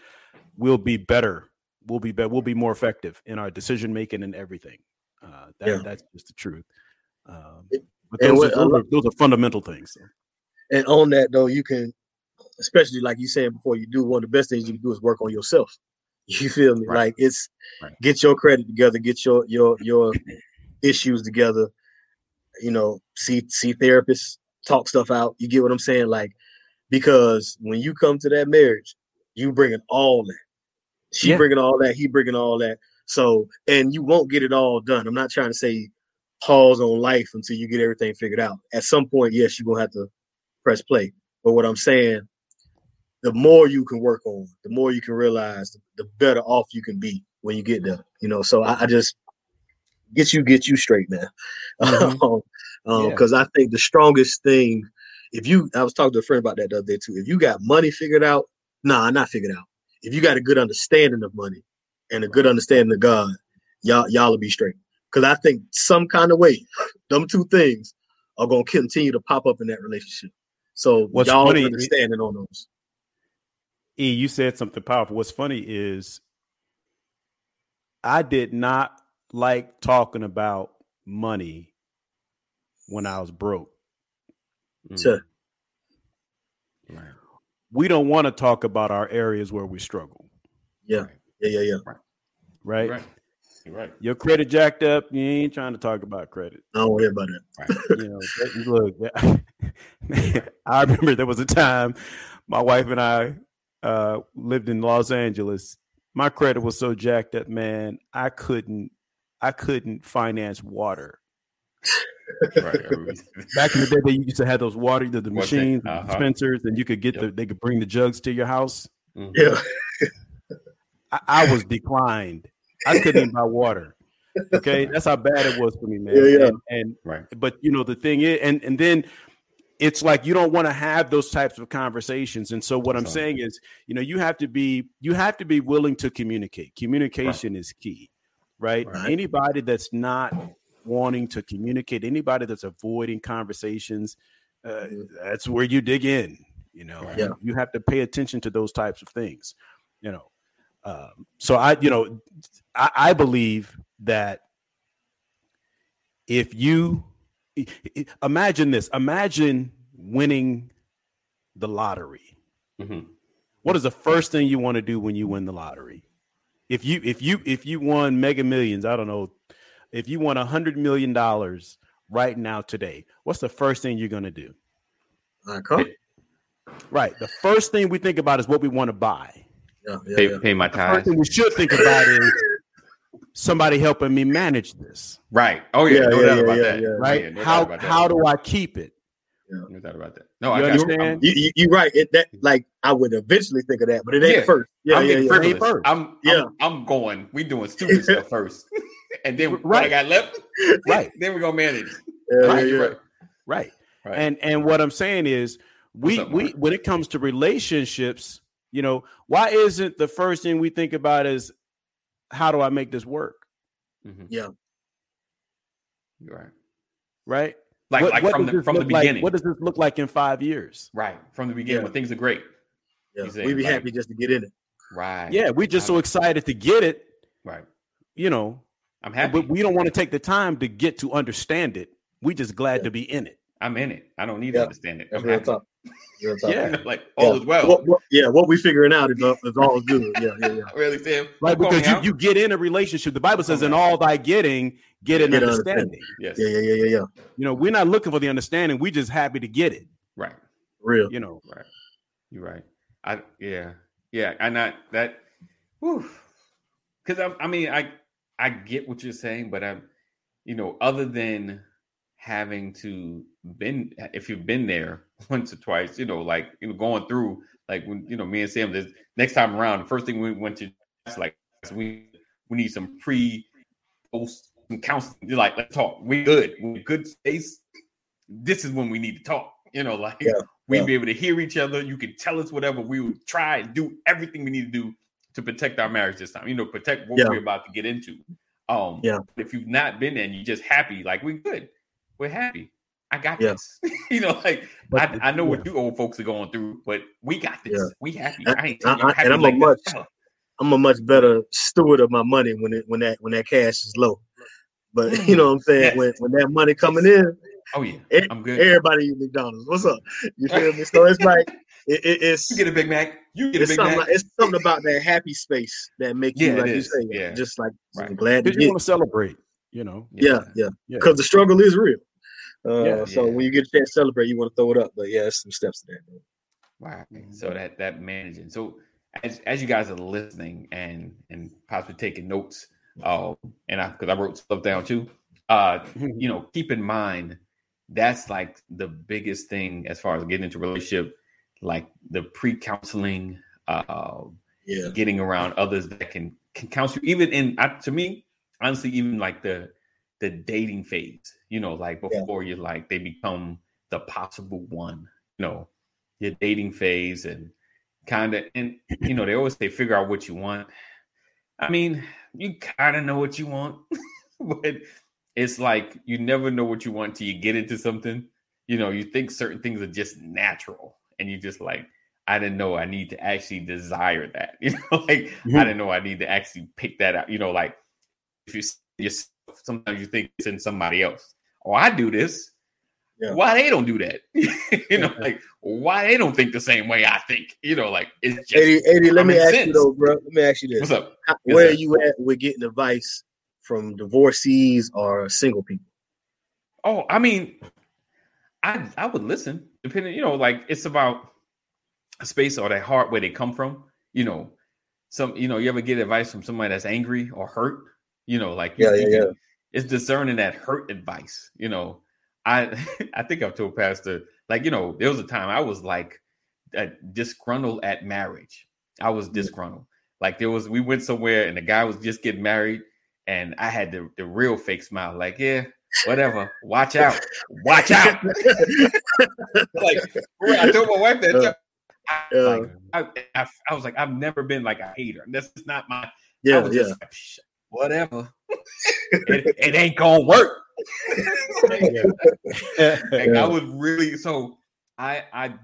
C: we'll be better. We'll be better. We'll be more effective in our decision making and everything. Uh, that, yeah. That's just the truth. Um, but those, what, are, those, are, those are fundamental things. So.
B: And on that though, you can, especially like you said before, you do one of the best things you can do is work on yourself. *laughs* You feel me? Right. Like it's right. get your credit together, get your your your issues together. You know, see see therapists, talk stuff out. You get what I'm saying? Like because when you come to that marriage, you bringing all that. She yeah. bringing all that. He bringing all that. So and you won't get it all done. I'm not trying to say pause on life until you get everything figured out. At some point, yes, you're gonna have to press play. But what I'm saying the more you can work on, the more you can realize, the better off you can be when you get there. You know, so I, I just get you get you straight, man. Because *laughs* mm-hmm. um, yeah. I think the strongest thing, if you, I was talking to a friend about that the other day too. If you got money figured out, nah, not figured out. If you got a good understanding of money and a good understanding of God, y'all y'all will be straight. Because I think some kind of way, *laughs* them two things are gonna continue to pop up in that relationship. So What's y'all funny, eh, understanding on those.
C: E, you said something powerful. What's funny is I did not like talking about money when I was broke.
B: Sure.
C: Right. We don't want to talk about our areas where we struggle.
B: Yeah. Yeah, yeah, yeah.
C: Right.
A: Right. Right.
C: Your credit jacked up. You ain't trying to talk about credit.
B: I don't worry about it.
C: Right. *laughs* you know, look, *laughs* I remember there was a time my wife and I uh, lived in Los Angeles. My credit was so jacked up, man. I couldn't, I couldn't finance water. *laughs* right. *laughs* Back in the day, they used to have those water, the, the machines, uh-huh. dispensers, and you could get yep. the, they could bring the jugs to your house.
B: Mm-hmm. Yeah.
C: I, I, was declined. I couldn't even buy water. Okay, *laughs* that's how bad it was for me, man.
B: Yeah, yeah.
C: And, and right. But you know the thing is, and and then it's like you don't want to have those types of conversations and so what i'm saying is you know you have to be you have to be willing to communicate communication right. is key right? right? anybody that's not wanting to communicate anybody that's avoiding conversations uh, mm-hmm. that's where you dig in you know yeah. you have to pay attention to those types of things you know um, so i you know I, I believe that if you imagine this imagine winning the lottery mm-hmm. what is the first thing you want to do when you win the lottery if you if you if you won mega millions i don't know if you want a hundred million dollars right now today what's the first thing you're going to do uh,
B: okay.
C: right the first thing we think about is what we want to buy
A: yeah, yeah, pay, yeah. pay my tithes.
C: first thing we should think about is somebody helping me manage this.
A: Right. Oh yeah,
B: yeah no
A: yeah,
B: doubt about
C: that. Right. No how how do I keep it?
A: No doubt about that. No,
B: you
A: I
B: understand. You, you, are right. It, that like I would eventually think of that, but it ain't first.
A: Yeah, I'm yeah, yeah. First. I'm yeah. I'm, I'm, going. We doing stupid *laughs* stuff first, *laughs* and then right. what I got left. *laughs*
C: Right. *laughs*
A: then we're gonna manage.
C: right. Right. right. Right. And and what I'm saying is we up, we when it comes to relationships, you know, why isn't the first thing we think about is how do I make this work?
B: Mm-hmm. Yeah.
A: You're right.
C: Right.
A: Like, what, like what from the from the beginning.
C: Like, what does this look like in five years?
A: Right. From the beginning yeah. when things are great.
B: Yeah. We'd be like, happy just to get in it.
A: Right.
C: Yeah. We're just so excited to get it.
A: Right.
C: You know.
A: I'm happy.
C: But we don't want to take the time to get to understand it. We just glad yeah. to be in it.
A: I'm in it. I don't need to understand it. I'm happy.
C: Yeah, *laughs*
A: like all
B: yeah.
A: is well.
B: What, what, yeah, what we figuring out is, uh, is all good. Yeah, yeah, yeah. *laughs*
A: really, Sam.
C: Right, because you, you get in a relationship. The Bible says, "In all thy getting, get an get understanding." understanding.
B: Yes. Yeah, yeah, yeah, yeah, yeah.
C: You know, we're not looking for the understanding. We just happy to get it.
A: Right.
B: Real.
C: You know.
A: Right. You're right. I yeah yeah. I not that. Because I I mean I I get what you're saying, but I'm you know other than having to been if you've been there *laughs* once or twice, you know, like you know, going through like when you know me and Sam this next time around, the first thing we went to is like we we need some pre post some counseling. You're like let's talk. We good. We good space. This is when we need to talk. You know, *laughs* like yeah, we'd yeah. be able to hear each other. You can tell us whatever. We would try and do everything we need to do to protect our marriage this time. You know, protect what yeah. we're about to get into. Um,
B: yeah.
A: If you've not been there and you're just happy, like we're good we're happy. I got yeah. this. *laughs* you know, like but, I, I know yeah. what you old folks are going through, but we got this. Yeah. We happy. I ain't I, I,
B: and I'm
A: like
B: a much I'm a much better steward of my money when it when that when that cash is low. But *laughs* you know what I'm saying? *laughs* Yes. When when that money coming in,
A: oh yeah, I'm good.
B: Everybody eat McDonald's. What's up? You feel me? So it's like *laughs* it, it, it's
A: you get a Big Mac. You get a Big
B: Mac.
A: Like,
B: it's something about that happy space that makes you like you say, yeah. just like right. glad to
C: you want to celebrate. You know,
B: yeah, yeah, because the struggle is real. Uh, yeah, so yeah. when you get a chance to celebrate, you want to throw it up. But yeah, there's some steps to that.
A: Right. So that that managing. So as as you guys are listening and and possibly taking notes, uh, and I because I wrote stuff down too. Uh, *laughs* you know, keep in mind that's like the biggest thing as far as getting into relationship, like the pre-counseling, uh,
B: yeah,
A: getting around others that can can counsel you. Even in uh, to me, honestly, even like the the dating phase, you know, like before yeah. you like they become the possible one, you know, your dating phase and kind of and you know, they always say figure out what you want. I mean, you kind of know what you want, *laughs* but it's like you never know what you want till you get into something. You know, you think certain things are just natural, and you just like, I didn't know I need to actually desire that. *laughs* You know, like mm-hmm. I didn't know I need to actually pick that out. You know, like if you just sometimes you think it's in somebody else. Oh, I do this. Yeah. Why they don't do that? *laughs* you know, like why they don't think the same way I think. You know, like it's just
B: 80, 80 let me ask sense. you though, bro. Let me ask you this.
A: What's up?
B: Where are you at with getting advice from divorcees or single people?
A: Oh, I mean, I I would listen, depending, you know, like it's about space or that heart where they come from. You know, some you know you ever get advice from somebody that's angry or hurt. You know, like
B: yeah, yeah, yeah.
A: It's discerning that hurt advice. You know, I *laughs* I think I've told Pastor like you know there was a time I was like uh, disgruntled at marriage. I was disgruntled. Like there was we went somewhere and the guy was just getting married and I had the, the real fake smile, like, yeah, whatever. Watch out. Watch *laughs* out. *laughs* like I told my wife that I, like, I, I, I, was like, I've never been like a hater. This is not my
B: yeah, yeah.
A: Like, whatever. *laughs* it, it, ain't gonna work. like, I was really so I I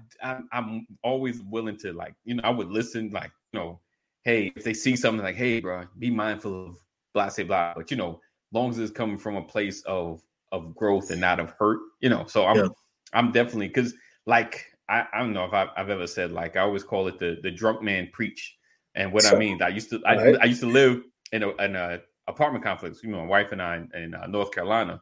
A: I'm always willing to like, you know, I would listen, like, you know, hey, if they see something like, hey, bro, be mindful of blah, say blah. But you know, long as it's coming from a place of of growth and not of hurt, you know. So I'm yeah. I'm definitely because like I, I don't know if I've, I've, ever said like I always call it the the drunk man preach. And what so, I mean, I used to I, right. I used to live in a in a apartment complex. You know, my wife and I in, in uh, North Carolina.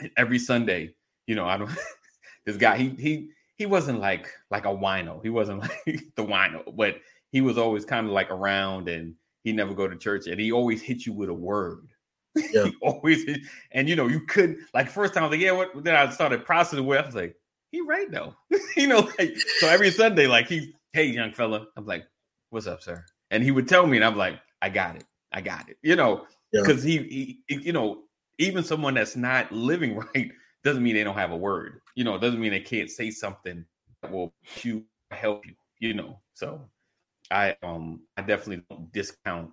A: And every Sunday, you know, I don't. *laughs* this guy, he he he wasn't like like a wino. He wasn't *laughs* like the wino, but he was always kind of like around and he never go to church and he always hit you with a word. *laughs* Yeah. he always hit, and you know, you couldn't like first time I was like, yeah, what then I started processing with I was like, he right though. *laughs* you know, like so every Sunday, like he, hey young fella, I'm like, what's up, sir? And he would tell me, and I'm like, I got it, I got it. You know, because yeah. he, he, you know, even someone that's not living *laughs* right doesn't mean they don't have a word. You know, it doesn't mean they can't say something that will help you. You know, so I um I definitely don't discount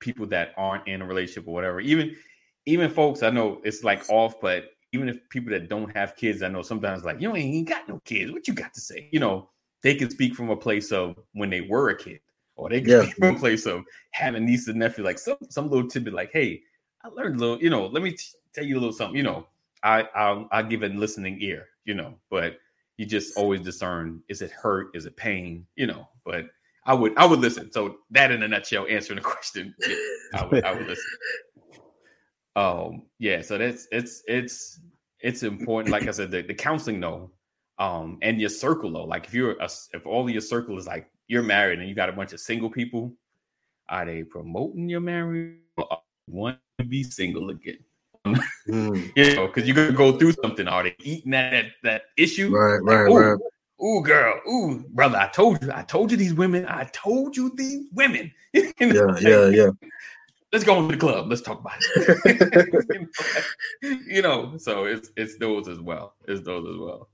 A: people that aren't in a relationship or whatever. Even even folks I know it's like off, but even if people that don't have kids, I know sometimes like you ain't got no kids. What you got to say? You know, they can speak from a place of when they were a kid, or they can yeah. speak from a place of having niece and nephew. Like some some little tidbit, like, hey, I learned a little. You know, let me t- tell you a little something. You know, I I'll, I'll give a listening ear. You know, but you just always discern: is it hurt? Is it pain? You know, but I would I would listen. So that in a nutshell, answering the question, yeah, I would I would listen. Um, yeah, so that's it's it's it's important. Like I said, the, the counseling though, um, and your circle though. Like if you're a, if all of your circle is like you're married and you got a bunch of single people, are they promoting your marriage or want to be single again? mm. *laughs* you know, because you're gonna go through something. Are they eating that that, that issue?
B: Right, like, right, right.
A: Ooh, girl, ooh, brother, I told you, I told you these women, I told you these women. *laughs*
B: you know, yeah, yeah, yeah.
A: Let's go into the club. Let's talk about it. *laughs* *laughs* you know, so it's it's those as well. It's those as well.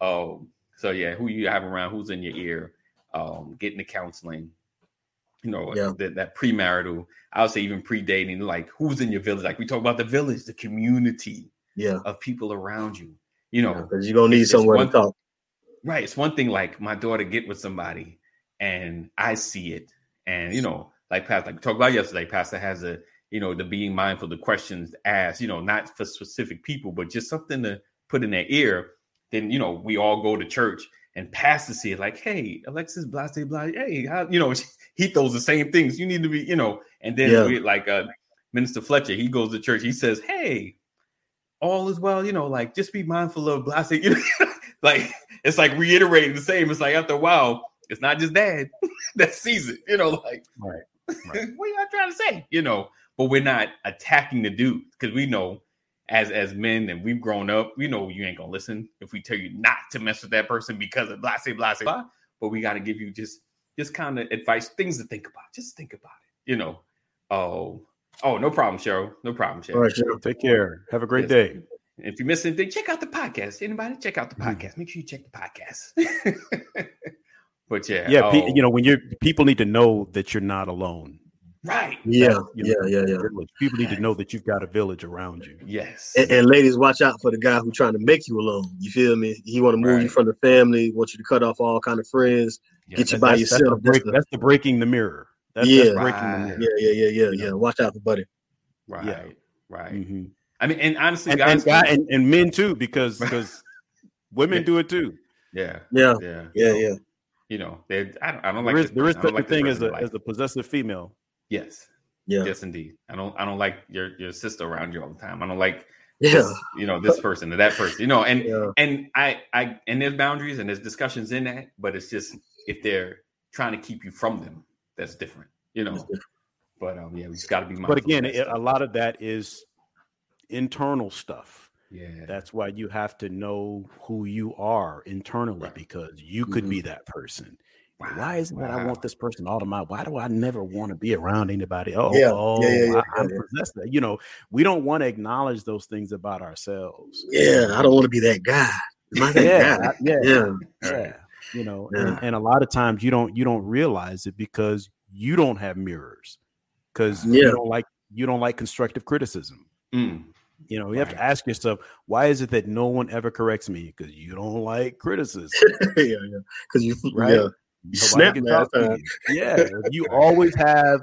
A: Um, so yeah, who you have around, who's in your ear, um, getting the counseling, you know, yeah. that, that premarital, I would say even pre-dating, like who's in your village. Like we talk about the village, the community
B: yeah.
A: of people around you. You know,
B: because yeah, you're gonna need somewhere to talk
A: Right. It's one thing like my daughter get with somebody and I see it. And you know, like Pastor like we talked about yesterday, Pastor has a, you know, the being mindful, the questions asked, you know, not for specific people, but just something to put in their ear. Then, you know, we all go to church and Pastor see it like, hey, Alexis, blah, blah, blah. Hey, how, you know, *laughs* he throws the same things. You need to be, you know, and then yeah. we like uh Minister Fletcher, he goes to church, he says, Hey, all is well, you know, like just be mindful of blah, *laughs* you know, like *laughs* it's like reiterating the same. It's like after a while, it's not just dad *laughs* that sees it, you know, like
B: right. *laughs*
A: right. what are you trying to say? You know, but we're not attacking the dude because we know as as men and we've grown up, we know you ain't gonna listen if we tell you not to mess with that person because of blah say blah say blah. But we got to give you just just kind of advice, things to think about. Just think about it, you know. Oh, oh, no problem, Cheryl. No problem, Cheryl.
C: All right, Cheryl. Take care. Have a great yes. day.
A: If you miss anything, check out the podcast. Anybody check out the mm-hmm. podcast? Make sure you check the podcast. *laughs* but yeah,
C: yeah, oh, you know when you're people need to know that you're not alone.
A: Right.
B: Yeah. That, yeah. Know, yeah. Yeah.
C: People need to know that you've got a village around you.
A: Yes.
B: And, and, ladies, watch out for the guy who's trying to make you alone. You feel me? He want to move right. you from the family. Want you to cut off all kind of friends. Yeah, get you by
C: that's,
B: yourself.
C: That's the, break, that's the, breaking the mirror. That's,
B: yeah. That's breaking right. the mirror. Yeah. Yeah. Yeah. Yeah. Yeah. Watch out for buddy.
A: Right. Yeah. Right. Mm-hmm. I mean, and honestly,
C: and,
A: guys,
C: and, and, and, men too, because because women
A: yeah.
C: do it too.
A: Yeah,
B: yeah,
A: yeah,
B: yeah, yeah.
A: You know, they. I don't, I don't like.
C: There is, there is such like a thing as a like. as a possessive female.
A: Yes.
B: Yeah.
A: Yes, indeed. I don't. I don't like your your sister around you all the time. I don't like.
B: Yeah.
A: This, you know this person or that person. You know, and yeah. and I I and there's boundaries and there's discussions in that, but it's just if they're trying to keep you from them, that's different. You know. Different. But um, yeah, we just got to be.
C: But again, it, a lot of that is internal stuff. Yeah. That's why you have to know who you are internally right. because you could mm-hmm. be that person. Wow. Why is it wow. that I want this person all the my? Why do I never want to be around anybody? Oh, yeah. oh yeah, yeah, I, am possessed. You know, we don't want to acknowledge those things about ourselves.
B: Yeah, I don't want to be that guy. *laughs* That
C: yeah, guy? yeah, yeah, yeah. You know, and, and, a lot of times you don't you don't realize it because you don't have mirrors because you don't like you don't like constructive criticism. Mm. You know, you right. have to ask yourself, why is it that no one ever corrects me? Because you don't like *laughs* criticism.
B: yeah, yeah. Because you, right? Yeah. You snap
C: you. Yeah, you always have,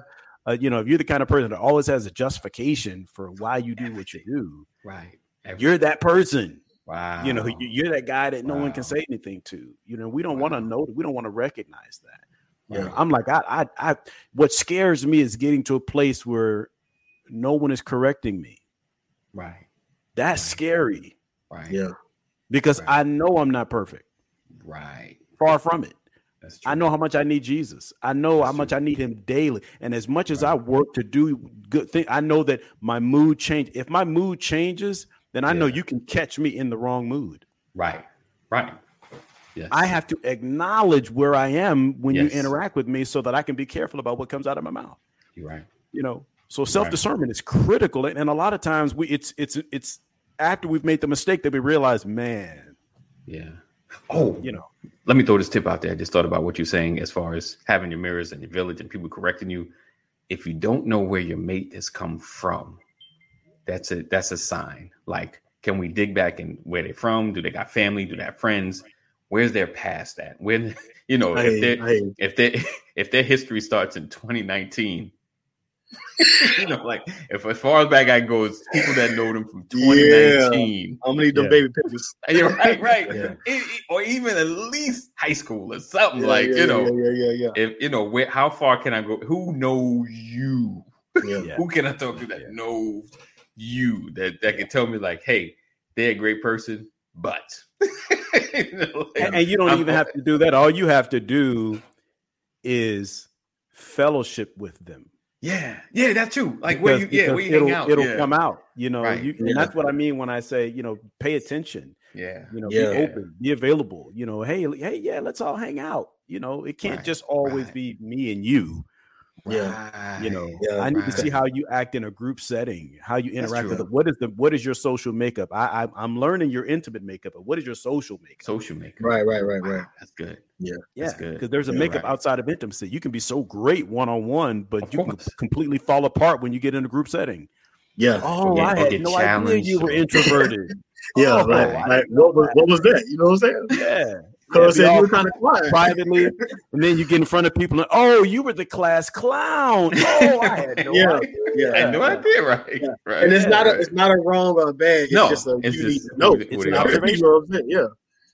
C: uh, you know, if you're the kind of person that always has a justification for why you do what you do,
A: right?
C: Everything. You're that person. Wow. You know, you're that guy that no wow. one can say anything to. You know, we don't wow. want to know. We don't want to recognize that. Yeah. I'm like, I, I, I. What scares me is getting to a place where no one is correcting me.
A: Right.
C: That's
A: right.
C: scary.
A: Right.
B: Yeah.
C: Because right. I know I'm not perfect.
A: Right.
C: Far from it. That's true. I know how much I need Jesus. I know That's how much I need him daily. And as much as right. I work to do good things, I know that my mood change. If my mood changes, then I yeah. know you can catch me in the wrong mood.
A: Right. Right.
C: Yes. I have to acknowledge where I am when yes. you interact with me so that I can be careful about what comes out of my mouth.
A: You're right.
C: You know, so self discernment right. is critical, and, a lot of times we it's it's it's after we've made the mistake that we realize, man,
A: yeah. Oh, you know, let me throw this tip out there. I just thought about what you're saying as far as having your mirrors and your village and people correcting you. If you don't know where your mate has come from, that's a that's a sign. Like, can we dig back and where they're from? Do they got family? Do they have friends? Where's their past at? When *laughs* you know, if they if they *laughs* if their history starts in 2019 *laughs* you know, like if as far as back I go, it's people that know them from 2019. Yeah.
B: How many them yeah. baby pictures? *laughs*
A: You're right, right. yeah. it, it, or even at least high school or something
B: yeah,
A: like you know.
B: Yeah, yeah, yeah,
A: If you know, where, how far can I go? Who knows you? *laughs* Who can I talk to that knows you? That that can tell me like, hey, they're a great person, but
C: you know, like, and, and, you don't I'm, even have to do that. All you have to do is fellowship with them
A: yeah, yeah, that's true. Like because, where you, yeah, where you
C: it'll,
A: hang out,
C: it'll
A: yeah.
C: come out. You know, right. you, yeah. and that's what I mean when I say, you know, pay attention.
A: Yeah,
C: you know,
A: yeah.
C: be open, be available. You know, hey, hey, yeah, let's all hang out. You know, it can't right. just always right. be me and you.
B: Yeah,
C: you know, yeah, I need right. to see how you act in a group setting, how you interact with them. What is the what is your social makeup? I, I am learning your intimate makeup, but what is your social makeup?
A: Social makeup.
B: Right, right, right, right.
A: That's good.
B: Yeah,
C: yeah, because there's a yeah, makeup right. outside of intimacy. You can be so great one on one, but of you course. can completely fall apart when you get in a group setting.
B: Yeah.
C: Oh, I had no idea you were introverted. *laughs*
B: yeah, oh, right. Like, what was what was that? You know what I'm saying?
C: Yeah.
B: Because yeah, you were kind of quiet
C: privately, *laughs* and then you get in front of people and oh, you were the class clown. *laughs* Oh, I had no
B: yeah,
C: idea.
B: Yeah,
A: I had no idea, right?
B: Yeah.
A: right.
B: And it's not a it's not a wrong or a bad. It's
A: no,
B: just a,
A: it's just,
B: need to know.
C: It's an observation.
B: Yeah.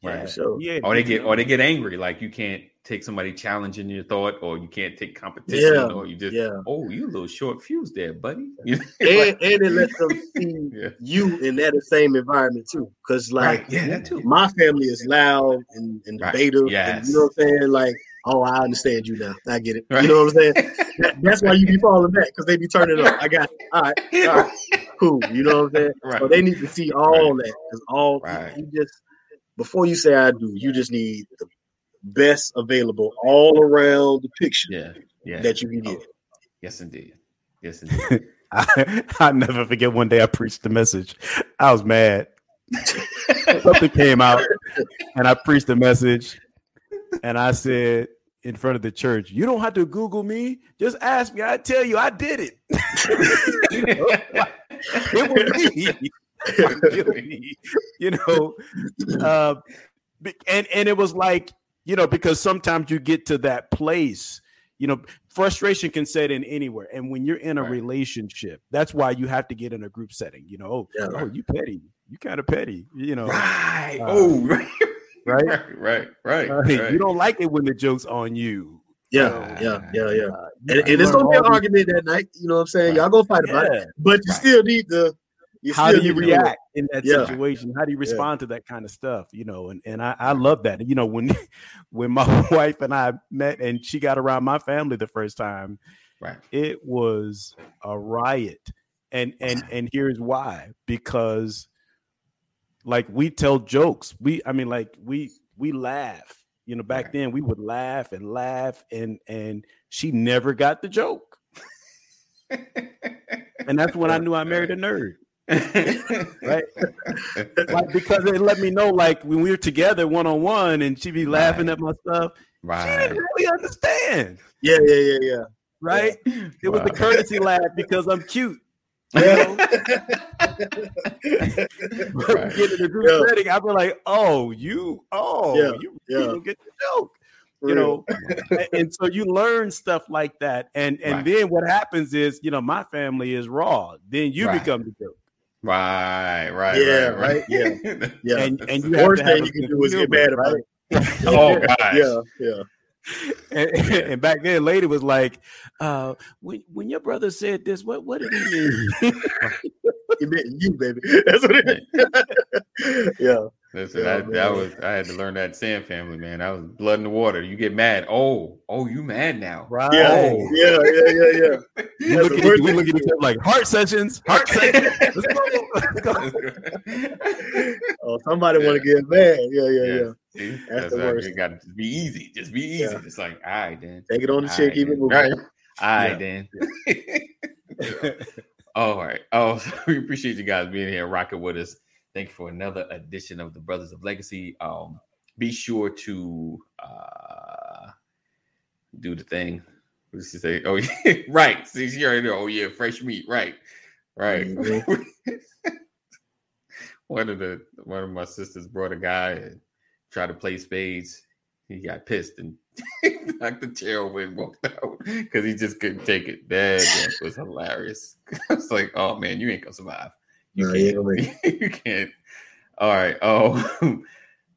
A: Right. Yeah, sure. Yeah. Or they get or they get angry, like you can't take somebody challenging your thought, or you can't take competition, yeah. or you just yeah. oh, you a little short fuse there, buddy. *laughs*
B: and and it lets them *laughs* see yeah. you in that same environment too. Cause like
A: right. yeah, that too.
B: my family is loud and, and debative. Right. Yes. And, you know what I'm saying? Like, oh, I understand you now. I get it. Right. You know what I'm saying? *laughs* that, that's why you be falling back because they be turning up. I got it. All right. All right. Cool. You know what I'm saying? Right. So they need to see all that because all right. you just before you say I do, you just need the best available all around the picture
A: yeah, yeah.
B: that you can get. Oh,
A: yes, indeed. Yes, indeed. *laughs*
C: I, i never forget one day I preached the message. I was mad. Something came out and I preached the message and I said in front of the church, you don't have to Google me. Just ask me. I tell you, I did it. *laughs* *laughs* it was me. you know, uh, and and it was like you know because sometimes you get to that place you know frustration can set in anywhere and when you're in a right. relationship that's why you have to get in a group setting you know oh, yeah, oh you petty you kind of petty you know
A: right uh, oh *laughs* right
C: right
A: right right,
C: right. you don't like it when the joke's on you
B: yeah, yeah, yeah, yeah. And, and it's gonna be an argument that night. You know what I'm saying? Y'all gonna fight about it, but you still need to
C: how do you react in that yeah. situation? How do you respond yeah. to that kind of stuff? You know, and, and I, I love that. You know, when *laughs* when my *laughs* wife and I met and she got around my family the first time,
A: right,
C: it was a riot. And and *laughs* and here's why. Because like we tell jokes. We I mean like we we laugh. You know, back right. then we would laugh and laugh and and she never got the joke. and that's when I knew I married a nerd. Right? *laughs* like because it let me know like when we were together one on one and she'd be laughing right. at my stuff. Right. She didn't really understand.
B: Yeah, yeah, yeah, yeah.
C: Right? Yeah. It wow. was the courtesy laugh because I'm cute. *laughs* You know? right. *laughs* Get in the group yeah. setting, I'd be like, oh, you, oh, yeah. you, yeah. you get the joke you know and so you learn stuff like that and and right. then what happens is you know my family is raw then you right. become the joke
A: Right, right,
B: yeah,
A: right, right. *laughs*
B: yeah, yeah. And, and you the worst thing you can do is get mad about right?
A: it. *laughs* oh gosh,
B: yeah, yeah. *laughs*
C: And, and, back then, lady was like, uh, "When when your brother said this, what what did he mean?"
B: he meant you, baby. That's what it. yeah.
A: Listen, yeah, I, that was I had to learn that Sam family, man. I was blood in the water. You get mad. Oh, oh, you mad now?
B: Right? Yeah, oh. yeah, yeah, yeah, yeah. *laughs*
C: we look, at, we look at each other like heart sessions, heart sessions. *laughs* Let's go. Let's
B: go. *laughs* oh, somebody want to get mad? Yeah, yeah, yeah.
A: See, that's, that's the worst. It got to be easy. Just be easy. Yeah. It's like, all right, then.
B: Take it on the chin. Keep it moving. Right.
A: All right, then. all right. Oh, we appreciate you guys being here, rocking with us. Thank you for another edition of the Brothers of Legacy. Um, be sure to uh, do the thing. What did she say? Oh, yeah, *laughs* right. See, she already know. Oh, yeah, fresh meat. Right, right. Mm-hmm. *laughs* one of the one of my sisters brought a guy and tried to play spades. He got pissed and *laughs* knocked the chair over and walked out because he just couldn't take it. That was hilarious. I was like, "Oh man, you ain't gonna survive." You, can't. *laughs* you can't. All right. Oh, *laughs*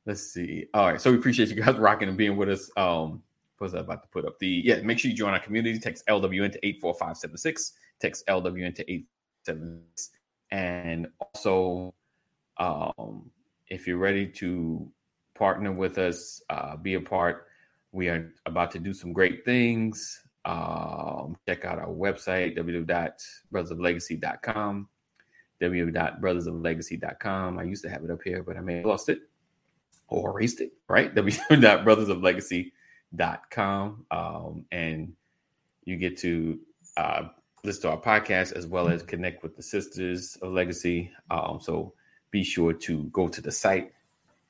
A: let's see. All right. So we appreciate you guys rocking and being with us. Um, what was I about to put up? The yeah, make sure you join our community. Text LWN to 84576. Text LWN to 876. And also, um, if you're ready to partner with us, uh, be a part. We are about to do some great things. Um, check out our website, www.brothersoflegacy.com www.brothersoflegacy.com. I used to have it up here, but I may have lost it or erased it, right? *laughs* www.brothersoflegacy.com. Um, and you get to uh, listen to our podcast as well as connect with the Sisters of Legacy. Um, so be sure to go to the site,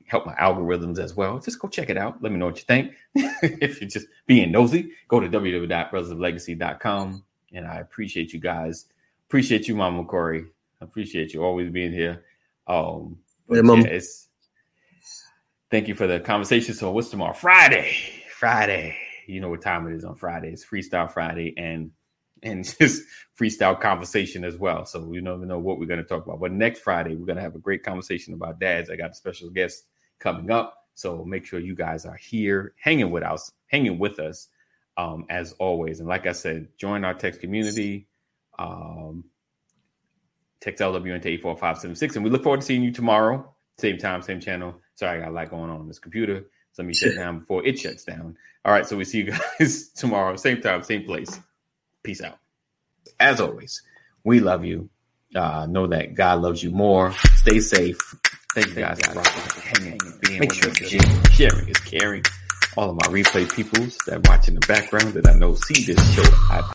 A: help my algorithms as well. Just go check it out. Let me know what you think. *laughs* if you're just being nosy, go to www.brothersoflegacy.com. And I appreciate you guys. Appreciate you, Mama Corey. I appreciate you always being here. Um, yeah, yeah, thank you for the conversation. So what's tomorrow? Friday. Friday. You know what time it is on Friday. It's Freestyle Friday and and *laughs* just freestyle conversation as well. So we don't even know what we're going to talk about. But next Friday, we're going to have a great conversation about dads. I got a special guest coming up. So make sure you guys are here hanging with us, hanging with us um, as always. And like I said, join our text community. Um, text LWN to 84576. And we look forward to seeing you tomorrow. Same time, same channel. Sorry, I got a lot going on on this computer. So let me shut *laughs* down before it shuts down. All right. So we see you guys *laughs* tomorrow, same time, same place. Peace out. As always, we love you. Uh, know that God loves you more. Stay safe. Thank you guys for hanging, being Make sure sharing is caring. All of my replay peoples that watch in the background that I know see this show. I